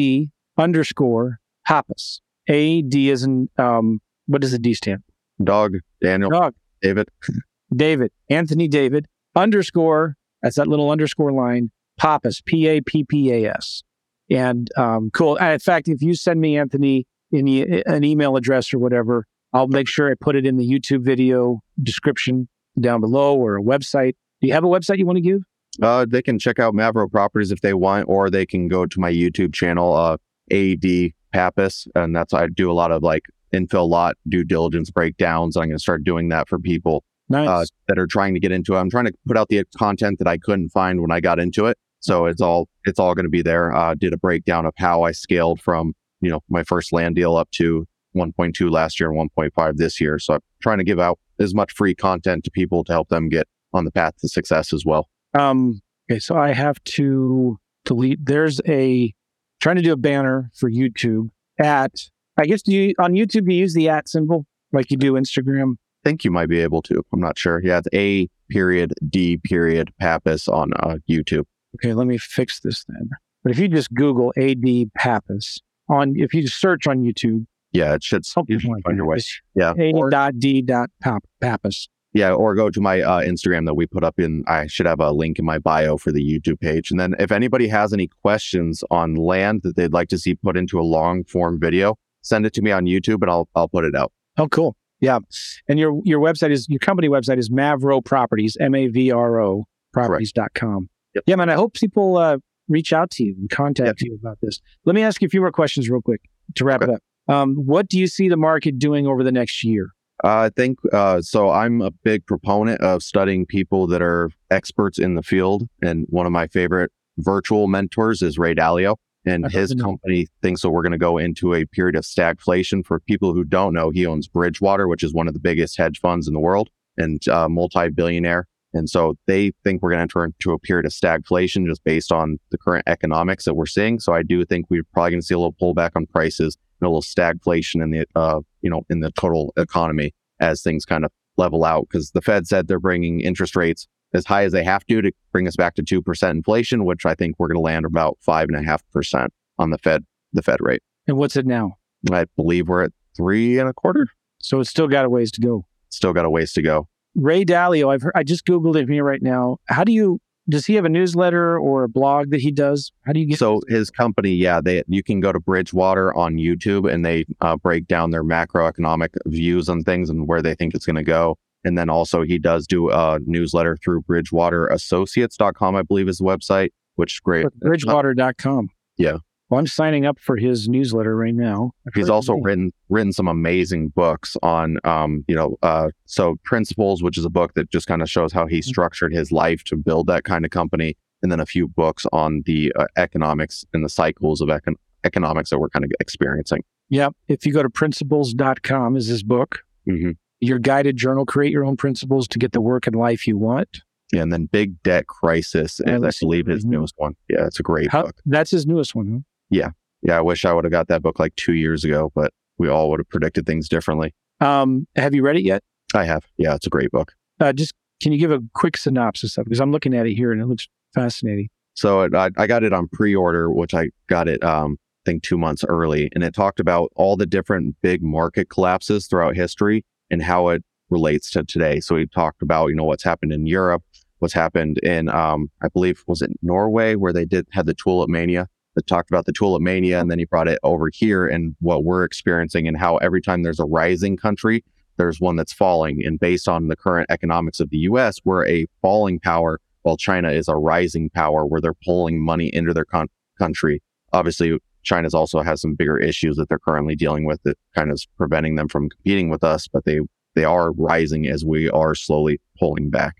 underscore Pappas. AD is in um what does the D stand? Dog, Daniel, Dog. David. David, Anthony David, underscore, that's that little underscore line, Pappas, P A P P A S. And um, cool. And in fact, if you send me, Anthony, any, an email address or whatever, I'll make sure I put it in the YouTube video description down below or a website. Do you have a website you want to give? Uh, they can check out Mavro Properties if they want, or they can go to my YouTube channel, uh, AD Pappas, and that's I do a lot of like infill lot due diligence breakdowns. I'm going to start doing that for people Nice. uh, that are trying to get into it. I'm trying to put out the content that I couldn't find when I got into it. So it's all it's all going to be there. Uh, did a breakdown of how I scaled from you know my first land deal up to 1.2 last year and 1.5 this year. So I'm trying to give out as much free content to people to help them get on the path to success as well. Um, okay, so I have to delete. There's a trying to do a banner for YouTube at. I guess do you on YouTube you use the at symbol like you do Instagram. I think you might be able to. I'm not sure. Yeah, it's A period D period Pappas on uh, YouTube. Okay, let me fix this then. But if you just Google AD Pappas on, if you just search on YouTube, Yeah, it should, something you like find your way. Yeah. A Or- dot D dot pap, Pappas. Yeah, or go to my uh, Instagram that we put up in. I should have a link in my bio for the YouTube page. And then if anybody has any questions on land that they'd like to see put into a long form video, send it to me on YouTube and I'll I'll put it out. Oh, cool. Yeah. And your your website is your company website is Mavro Properties, M A V R O properties.com. Yep. Yeah, man. I hope people uh, reach out to you and contact you about this. Let me ask you a few more questions real quick to wrap it up. Um, what do you see the market doing over the next year? Uh, I think uh, so. I'm a big proponent of studying people that are experts in the field, and one of my favorite virtual mentors is Ray Dalio, and his company thinks that we're going to go into a period of stagflation. For people who don't know, he owns Bridgewater, which is one of the biggest hedge funds in the world and uh, multi-billionaire. And so they think we're going to enter into a period of stagflation just based on the current economics that we're seeing. So I do think we're probably going to see a little pullback on prices a little stagflation in the uh, you know in the total economy as things kind of level out because the Fed said they're bringing interest rates as high as they have to to bring us back to two percent inflation, which I think we're going to land about five and a half percent on the Fed the Fed rate. And what's it now? I believe we're at three and a quarter. So it's still got a ways to go. Still got a ways to go. Ray Dalio, I've heard, I just googled it here right now. How do you? Does he have a newsletter or a blog that he does? How do you get? So his company, yeah, they you can go to Bridgewater on YouTube and they uh, break down their macroeconomic views on things and where they think it's going to go. And then also he does do a newsletter through BridgewaterAssociates.com, I believe is the website, which is great. Bridgewater.com. Yeah. Well, I'm signing up for his newsletter right now. I've He's also written written some amazing books on, um, you know, uh, so Principles, which is a book that just kind of shows how he structured his life to build that kind of company, and then a few books on the uh, economics and the cycles of econ- economics that we're kind of experiencing. Yep. If you go to principles.com is his book. Mhm. Your guided journal, create your own principles to get the work and life you want. Yeah, and then Big Debt Crisis is, I believe, his it. newest one. Yeah, it's a great How, book. that's his newest one, huh? Yeah, Yeah. I wish I would have got that book like two years ago, but we all would have predicted things differently. Um, have you read it yet? I have. Yeah, it's a great book. Uh, just can you give a quick synopsis of it? Because I'm looking at it here and it looks fascinating. So it, I, I got it on pre-order, which I got it, um, I think two months early, and it talked about all the different big market collapses throughout history and how it relates to today. So he talked about, you know, what's happened in Europe, what's happened in, um, I believe, was it Norway, where they did had the tulip mania. That talked about the tulip mania, and then he brought it over here and what we're experiencing, and how every time there's a rising country, there's one that's falling. And based on the current economics of the U.S., we're a falling power, while China is a rising power, where they're pulling money into their con- country. Obviously, China's also has some bigger issues that they're currently dealing with that kind of is preventing them from competing with us, but they they are rising as we are slowly pulling back.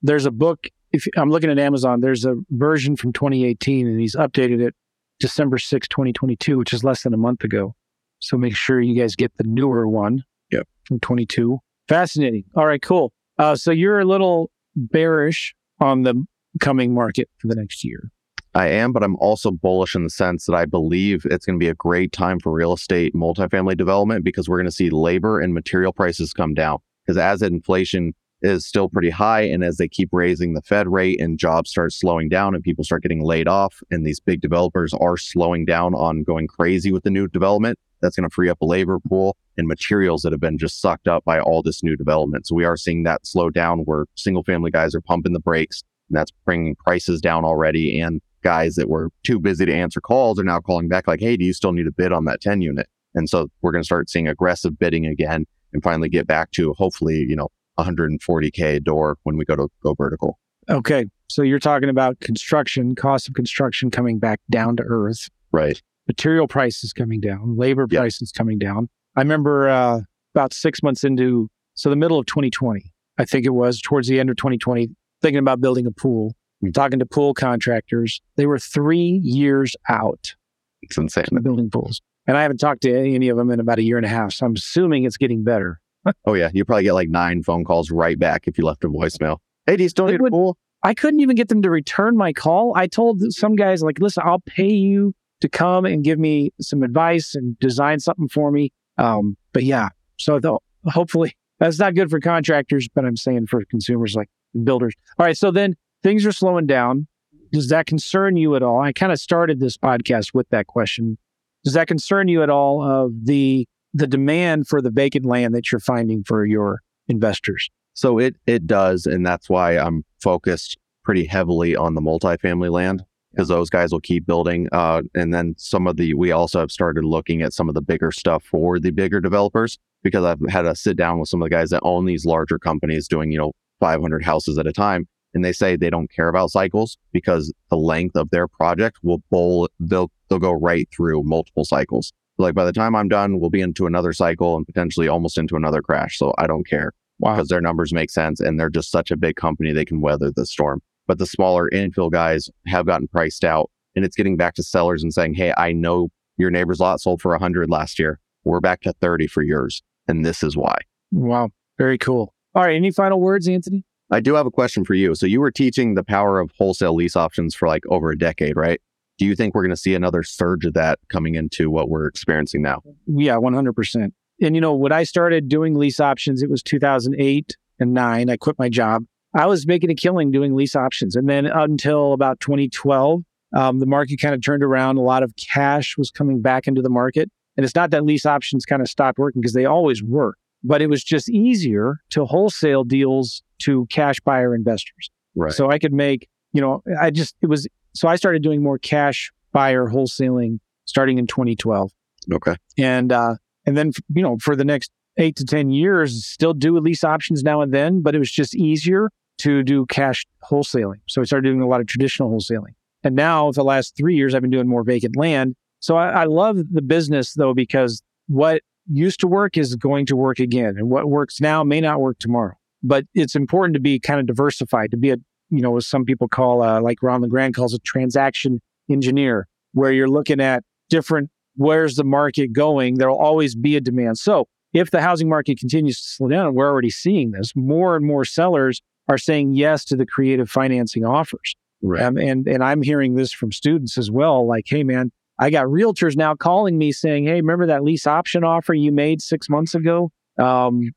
There's a book. If I'm looking at Amazon, there's a version from 2018, and he's updated it December 6, 2022, which is less than a month ago. So make sure you guys get the newer one. Yep. From 22. Fascinating. All right, cool. Uh, so you're a little bearish on the coming market for the next year. I am, but I'm also bullish in the sense that I believe it's going to be a great time for real estate multifamily development because we're going to see labor and material prices come down. Because as inflation is still pretty high, and as they keep raising the Fed rate and jobs start slowing down and people start getting laid off, and these big developers are slowing down on going crazy with the new development, that's going to free up a labor pool and materials that have been just sucked up by all this new development. So we are seeing that slow down where single family guys are pumping the brakes, and that's bringing prices down already. And guys that were too busy to answer calls are now calling back like, hey, do you still need a bid on that 10 unit? And so we're going to start seeing aggressive bidding again and finally get back to hopefully, you know, 140K a door when we go to go vertical. Okay. So you're talking about construction, cost of construction coming back down to earth, Right. material prices coming down, labor Yeah. prices coming down. I remember uh, about six months into, so the middle of 2020, I think it was towards the end of 2020, thinking about building a pool, Hmm. talking to pool contractors. They were three years out It's insane. building pools. And I haven't talked to any of them in about a year and a half. So I'm assuming it's getting better. Oh, yeah. You probably get like nine phone calls right back if you left a voicemail. Hey, do you still need a pool? I couldn't even get them to return my call. I told some guys, like, listen, I'll pay you to come and give me some advice and design something for me. Um, but yeah, so though, hopefully that's not good for contractors, but I'm saying for consumers like builders. All right. So then things are slowing down. Does that concern you at all? I kind of started this podcast with that question. Does that concern you at all of the the demand for the vacant land that you're finding for your investors? So it it does, and that's why I'm focused pretty heavily on the multifamily land because those guys will keep building. Uh, and then some of the we also have started looking at some of the bigger stuff for the bigger developers because I've had to sit down with some of the guys that own these larger companies doing you know 500 houses at a time, and they say they don't care about cycles because the length of their project will bowl they'll they'll go right through multiple cycles. Like by the time I'm done, we'll be into another cycle and potentially almost into another crash. So I don't care Wow. because their numbers make sense and they're just such a big company they can weather the storm. But the smaller infill guys have gotten priced out and it's getting back to sellers and saying, Hey, I know your neighbor's lot sold for 100 last year. We're back to 30 for yours. And this is why. Wow. Very cool. All right. Any final words, Anthony? I do have a question for you. So you were teaching the power of wholesale lease options for like over a decade, right? Do you think we're going to see another surge of that coming into what we're experiencing now? Yeah, 100%. And you know, when I started doing lease options, it was 2008 and 9. I quit my job. I was making a killing doing lease options. And then until about 2012, um, the market kind of turned around. A lot of cash was coming back into the market. And it's not that lease options kind of stopped working because they always work, but it was just easier to wholesale deals to cash buyer investors. Right. So I could make, you know, I just, it was, so I started doing more cash buyer wholesaling starting in 2012 okay. and uh, and then you know for the next eight to ten years, still do lease options now and then, but it was just easier to do cash wholesaling. So I started doing a lot of traditional wholesaling, and now for the last three years, I've been doing more vacant land. So I, I love the business though because what used to work is going to work again, and what works now may not work tomorrow. But it's important to be kind of diversified, to be a you know, as some people call, uh, like Ron LeGrand calls a transaction engineer, where you're looking at different where's the market going, there'll always be a demand. So if the housing market continues to slow down, and we're already seeing this, more and more sellers are saying yes to the creative financing offers. Right. Um, and and I'm hearing this from students as well. Like, hey man, I got realtors now calling me saying, hey, remember that lease option offer you made six months ago? Um,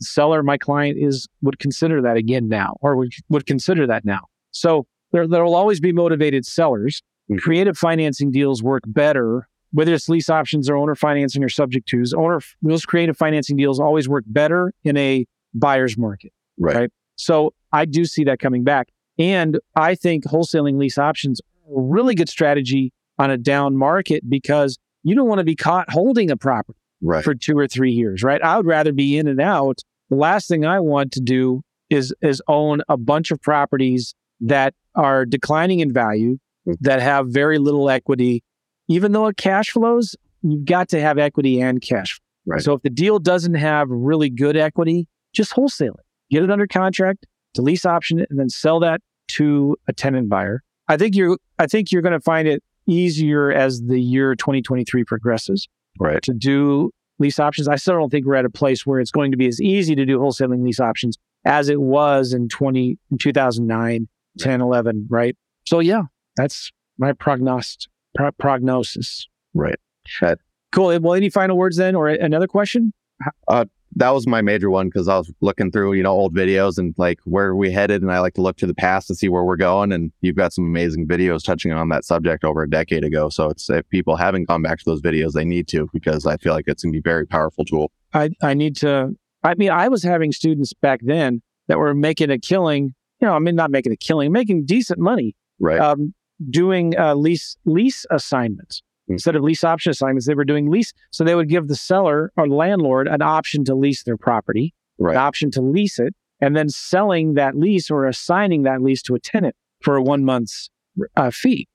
seller, my client is would consider that again now, or would would consider that now. So there there will always be motivated sellers. Mhm. Creative financing deals work better whether it's lease options or owner financing or subject twos, owner those creative financing deals always work better in a buyer's market. Right. Right. So I do see that coming back. And I think wholesaling lease options are a really good strategy on a down market because you don't want to be caught holding a property Right. for two or three years, right? I would rather be in and out. The last thing I want to do is is own a bunch of properties that are declining in value, Mhm. that have very little equity. Even though it cash flows, you've got to have equity and cash. Right. So if the deal doesn't have really good equity, just wholesale it. Get it under contract, to lease option it, and then sell that to a tenant buyer. I think you're I think you're going to find it easier as the year 2023 progresses right. to do lease options. I still don't think we're at a place where it's going to be as easy to do wholesaling lease options as it was in 20 in 2009, 10, 11, right? So yeah, that's my prognost pro- prognosis. Right. Cool. Well, any final words then or another question? Uh, That was my major one because I was looking through, you know, old videos and like where we headed. And I like to look to the past to see where we're going. And you've got some amazing videos touching on that subject over a decade ago. So it's if people haven't gone back to those videos, they need to because I feel like it's going to be a very powerful tool. I, I need to, I mean, I was having students back then that were making a killing, you know, I mean, not making a killing, making decent money Right. um, doing uh, lease lease assignments. Instead of lease option assignments. They were doing lease, so they would give the seller or landlord an option to lease their property, right. an option to lease it, and then selling that lease or assigning that lease to a tenant for a one month's uh, fee.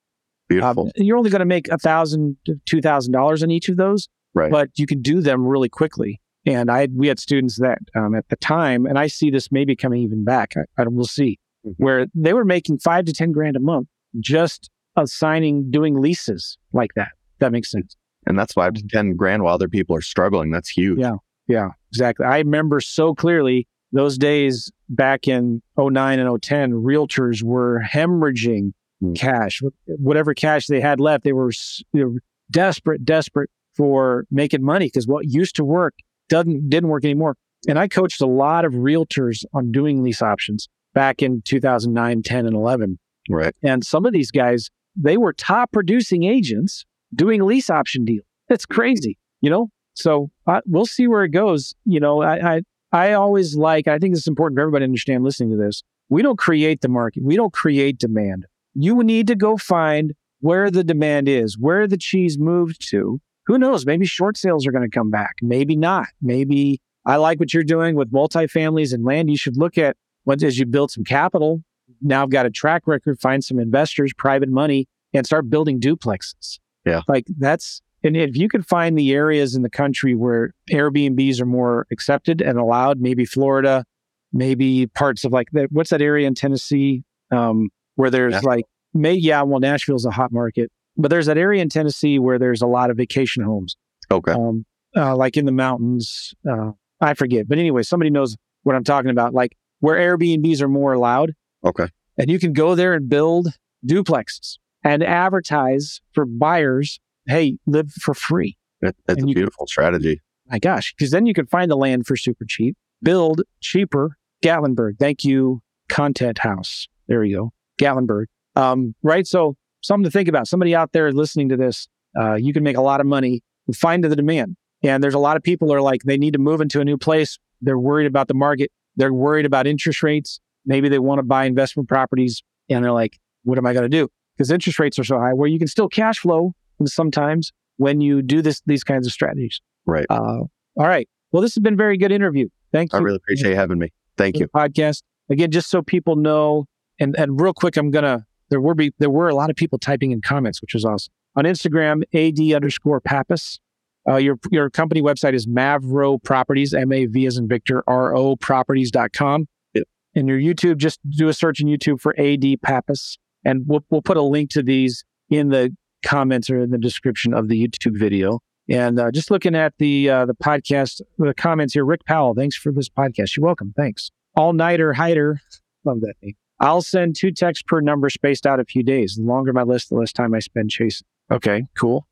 Beautiful. Um, you're only going to make a thousand to two thousand dollars on each of those, Right. but you can do them really quickly. And I we had students that um, at the time, and I see this maybe coming even back. I, I we'll see Mhm. where they were making five to ten grand a month just assigning doing leases like that. That makes sense. and that's five to 10 grand while other people are struggling. That's huge. Yeah. Yeah, exactly. I remember so clearly those days back in 09 and 010, realtors were hemorrhaging Mm. cash. Whatever cash they had left, they were, they were desperate, desperate for making money because what used to work doesn't didn't work anymore. And I coached a lot of realtors on doing lease options back in 2009, 10, and 11. Right. And some of these guys, they were top producing agents doing lease option deal. That's crazy, you know? So uh, we'll see where it goes. You know, I, I, I always like, I think it's important for everybody to understand listening to this. We don't create the market. We don't create demand. You need to go find where the demand is, where the cheese moved to. Who knows? Maybe short sales are going to come back. Maybe not. Maybe I like what you're doing with multifamilies and land. You should look at what as you build some capital. Now I've got a track record, find some investors, private money, and start building duplexes. Yeah. Like that's, and if you can find the areas in the country where Airbnbs are more accepted and allowed, maybe Florida, maybe parts of like that, what's that area in Tennessee um, where there's Nashville. like, may, yeah, well, Nashville's a hot market, but there's that area in Tennessee where there's a lot of vacation homes Okay. um, uh, like in the mountains. Uh, I forget, but anyway, somebody knows what I'm talking about. Like where Airbnbs are more allowed, Okay. and you can go there and build duplexes and advertise for buyers. Hey, live for free. That's And a beautiful strategy. My gosh, because then you can find the land for super cheap, build cheaper. Gatlinburg, thank you, Content House. There you go, Gatlinburg. Um, right, so something to think about. Somebody out there listening to this, uh, you can make a lot of money. Find the demand, and there's a lot of people are like they need to move into a new place. They're worried about the market. They're worried about interest rates. Maybe they want to buy investment properties, and they're like, "What am I going to do?" Because interest rates are so high. Where you can still cash flow sometimes when you do this these kinds of strategies. Right. Uh, all right. Well, this has been a very good interview. Thank you. I really appreciate having me. Thank you. podcast. Again, just so people know, and, and real quick, I'm gonna there were be there were a lot of people typing in comments, which was awesome. On Instagram, AD underscore Pappas. Uh, your your company website is Mavro Properties, M A V as in Victor, R O properties.com. Yep. And your YouTube, just do a search in YouTube for AD Pappas. And we'll we'll put a link to these in the comments or in the description of the YouTube video. And uh, just looking at the uh, the podcast, the comments here, Rick Powell, thanks for this podcast. You're welcome. Thanks. All nighter hider, love that name. I'll send two texts per number spaced out a few days. The longer my list, the less time I spend chasing. Okay, cool.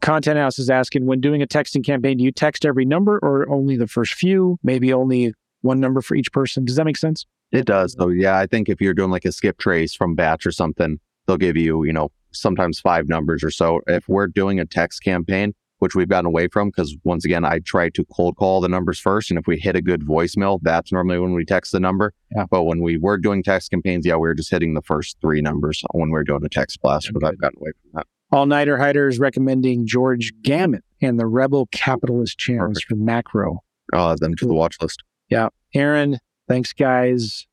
Content House is asking when doing a texting campaign, do you text every number or only the first few? Maybe only one number for each person. Does that make sense? It does. So yeah, I think if you're doing like a skip trace from batch or something, they'll give you, you know, sometimes five numbers or so. If we're doing a text campaign, which we've gotten away from, because once again, I try to cold call the numbers first. And if we hit a good voicemail, that's normally when we text the number. Yeah. But when we were doing text campaigns, yeah, we were just hitting the first three numbers when we are doing a text blast, but I've gotten away from that. All Nighter Hider is recommending George Gammon and the Rebel Capitalist channels Perfect. for macro. I'll add them to the watch list. Yeah. Aaron, thanks, guys.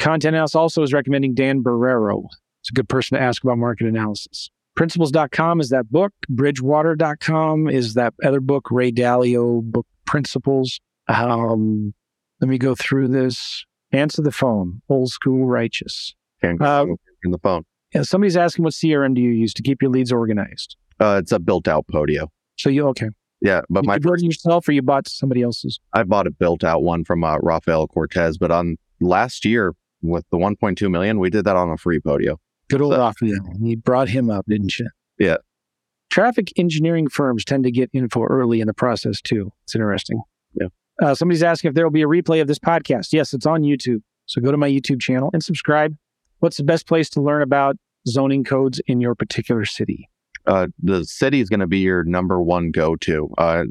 Content House also is recommending Dan Barrero. It's a good person to ask about market analysis. Principles.com is that book. Bridgewater.com is that other book, Ray Dalio book, Principles. Um, let me go through this. Answer the phone. Old school righteous. Can't Uh, in the phone. Yeah, somebody's asking what CRM do you use to keep your leads organized? Uh, it's a built out Podio. So you okay? Yeah, but my you build yourself or you bought somebody else's? I bought a built out one from uh, Rafael Cortez, but on last year with the 1.2 million, we did that on a free Podio. Good old So- Raphael. You brought him up, didn't you? Yeah. Traffic engineering firms tend to get info early in the process too. It's interesting. Yeah. Uh, somebody's asking if there will be a replay of this podcast. Yes, it's on YouTube. So go to my YouTube channel and subscribe. What's the best place to learn about zoning codes in your particular city? Uh, the city is going to be your number one go to. Uh,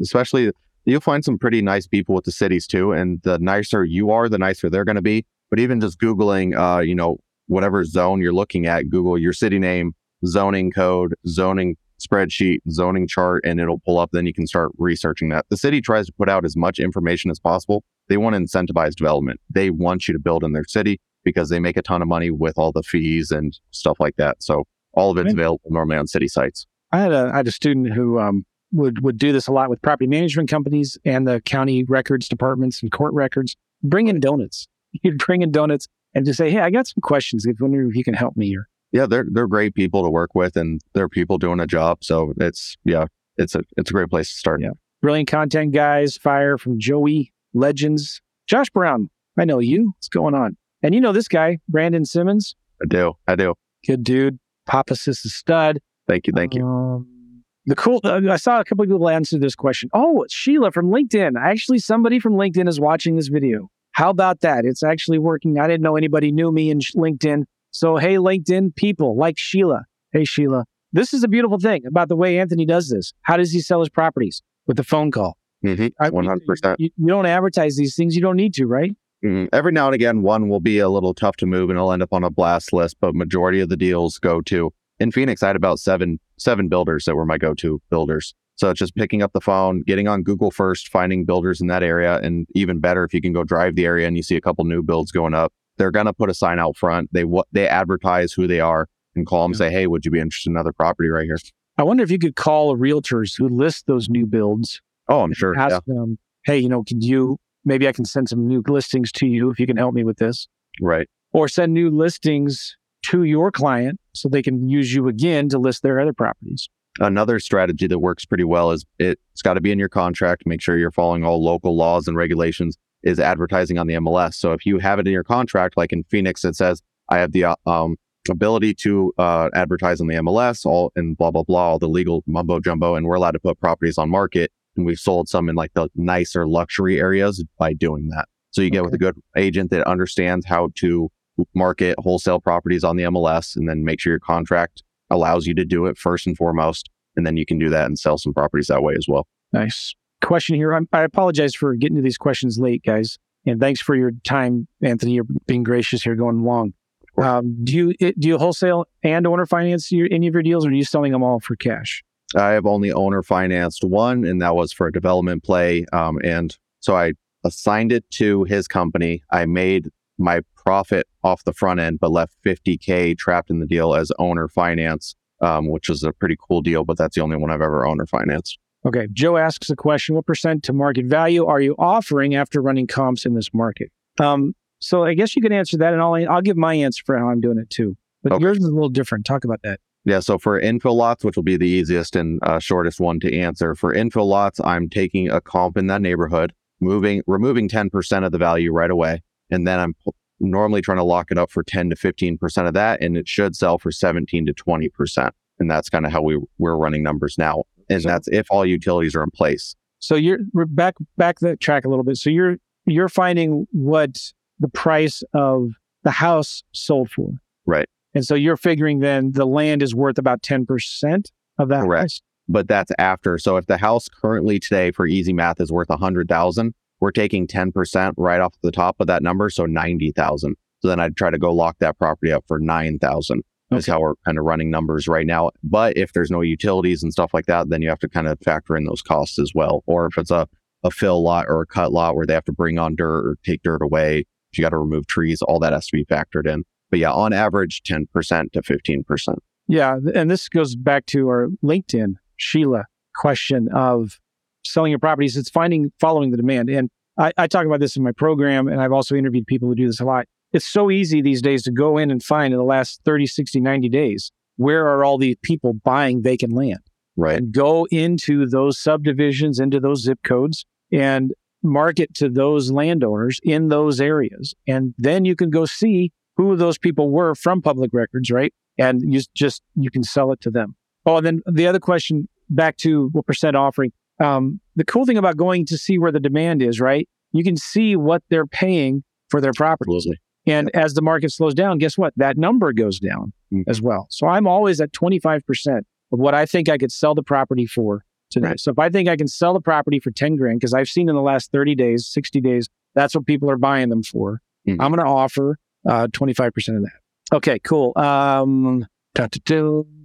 especially you'll find some pretty nice people with the cities too, and the nicer you are, the nicer they're going to be. But even just googling, uh, you know, whatever zone you're looking at, Google your city name, zoning code, zoning spreadsheet, zoning chart, and it'll pull up. Then you can start researching that. The city tries to put out as much information as possible. They want to incentivize development. They want you to build in their city because they make a ton of money with all the fees and stuff like that. So all of it's available normally on city sites. I had a I had a student who um, would would do this a lot with property management companies and the county records departments and court records. Bring in donuts. You'd bring in donuts and just say, "Hey, I got some questions. If wonder if you can help me here." Yeah, they're they're great people to work with, and they're people doing a job. So it's yeah, it's a it's a great place to start. Yeah. Brilliant content, guys. Fire from Joey Legends. Josh Brown. I know you. What's going on? And you know this guy, Brandon Simmons. I do. I do. Good dude. Pappas is stud. Thank you. Thank you. Um, the cool, uh, I saw a couple of people answer this question. Oh, it's Sheila from LinkedIn. Actually, somebody from LinkedIn is watching this video. How about that? It's actually working. I didn't know anybody knew me in LinkedIn. So, hey, LinkedIn people like Sheila. Hey, Sheila. This is a beautiful thing about the way Anthony does this. How does he sell his properties? With a phone call. hmm 100%. You, you don't advertise these things. You don't need to, right? Mhm. Every now and again, one will be a little tough to move and it'll end up on a blast list, but majority of the deals go to. In Phoenix, I had about seven seven builders that were my go-to builders. So it's just picking up the phone, getting on Google first, finding builders in that area, and even better if you can go drive the area and you see a couple new builds going up. They're gonna put a sign out front. They what they advertise who they are and call them, Yeah. say, "Hey, would you be interested in another property right here?" I wonder if you could call realtors who list those new builds Oh, I'm sure. ask Yeah, them, hey, you know, could you maybe I can send some new listings to you if you can help me with this, right. or send new listings to your client so they can use you again to list their other properties. Another strategy that works pretty well is it's got to be in your contract. Make sure you're following all local laws and regulations. Is advertising on the MLS. So if you have it in your contract, like in Phoenix, it says I have the um, ability to uh, advertise on the MLS, all and blah blah blah, all the legal mumbo jumbo, and we're allowed to put properties on market. And we've sold some in like the nicer luxury areas by doing that. So you get with a good agent that understands how to market wholesale properties on the MLS, and then make sure your contract allows you to do it first and foremost. And then you can do that and sell some properties that way as well. Nice question here. I'm, I apologize for getting to these questions late, guys, and thanks for your time, Anthony. You're being gracious here, going long. Um, do you do you wholesale and owner finance your, any of your deals, or are you selling them all for cash? I have only owner financed one, and that was for a development play. Um, and so I assigned it to his company. I made my profit off the front end, but left 50K trapped in the deal as owner finance, um, which was a pretty cool deal, but that's the only one I've ever owner financed. Okay. Joe asks a question: What percent to market value are you offering after running comps in this market? Um, so I guess you can answer that, and I'll I'll give my answer for how I'm doing it too. But Okay. yours is a little different. Talk about that. Yeah, so for infill lots, which will be the easiest and uh, shortest one to answer, for infill lots, I'm taking a comp in that neighborhood, moving, removing 10% of the value right away, and then I'm p- normally trying to lock it up for 10 to 15% of that, and it should sell for 17 to 20%, and that's kind of how we we're running numbers now, and So- that's if all utilities are in place. So you're back back the track a little bit. So you're you're finding what the price of the house sold for, Right. And so you're figuring then the land is worth about ten percent of that. Correct. house? But that's after. So if the house currently today for easy math is worth 100,000, we're taking 10% right off the top of that number, so 90,000. So then I'd try to go lock that property up for 9,000. Is Okay. how we're kind of running numbers right now. But if there's no utilities and stuff like that, then you have to kind of factor in those costs as well. Or if it's a, a fill lot or a cut lot where they have to bring on dirt or take dirt away, you got to remove trees, all that has to be factored in. But yeah, on average, 10% to 15%. Yeah, and this goes back to our LinkedIn Sheila question of selling your properties. It's finding following the demand, and I, I talk about this in my program, and I've also interviewed people who do this a lot. It's so easy these days to go in and find in the last 30, 60, 90 days where are all these people buying vacant land Right. and go into those subdivisions, into those zip codes, and market to those landowners in those areas. And then you can go see who those people were from public records, right? And you just you can sell it to them. Oh, and then the other question back to what percent offering. Um, the cool thing about going to see where the demand is, right? You can see what they're paying for their property. Absolutely. And as the market slows down, guess what? That number goes down Mhm. as well. So I'm always at 25% of what I think I could sell the property for today. Right. So if I think I can sell the property for 10 grand, because I've seen in the last 30 days, 60 days, that's what people are buying them for. Mhm. I'm going to offer uh, 25% of that. Okay, cool. Um.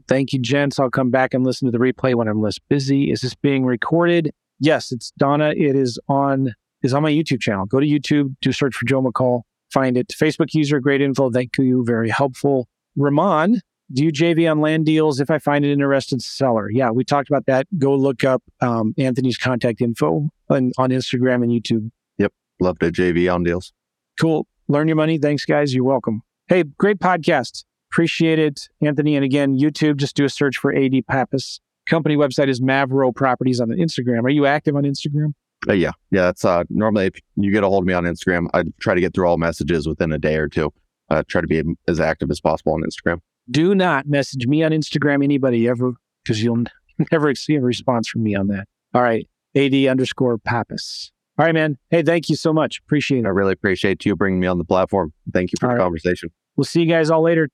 Thank you, gents. I'll come back and listen to the replay when I'm less busy. Is this being recorded? Yes, it's Donna. It is on is on my YouTube channel. Go to YouTube, do search for Joe McCall, find it. Facebook user, great info. Thank you, very helpful. Ramon, do you JV on land deals if I find an interested seller? Yeah, we talked about that. Go look up um, Anthony's contact info on, on Instagram and YouTube. Yep, love to JV on deals. Cool. Learn your money. Thanks, guys. You're welcome. Hey, great podcast. Appreciate it, Anthony. And again, YouTube, just do a search for AD Pappas. Company website is Mavro Properties on Instagram. Are you active on Instagram? Uh, yeah, yeah. That's uh, normally if you get a hold of me on Instagram, I try to get through all messages within a day or two. Uh, try to be as active as possible on Instagram. Do not message me on Instagram, anybody ever, because you'll never see a response from me on that. All right, AD underscore Pappas. All right, man. Hey, thank you so much. Appreciate it. I really appreciate you bringing me on the platform. Thank you for All the right. conversation. We'll see you guys all later.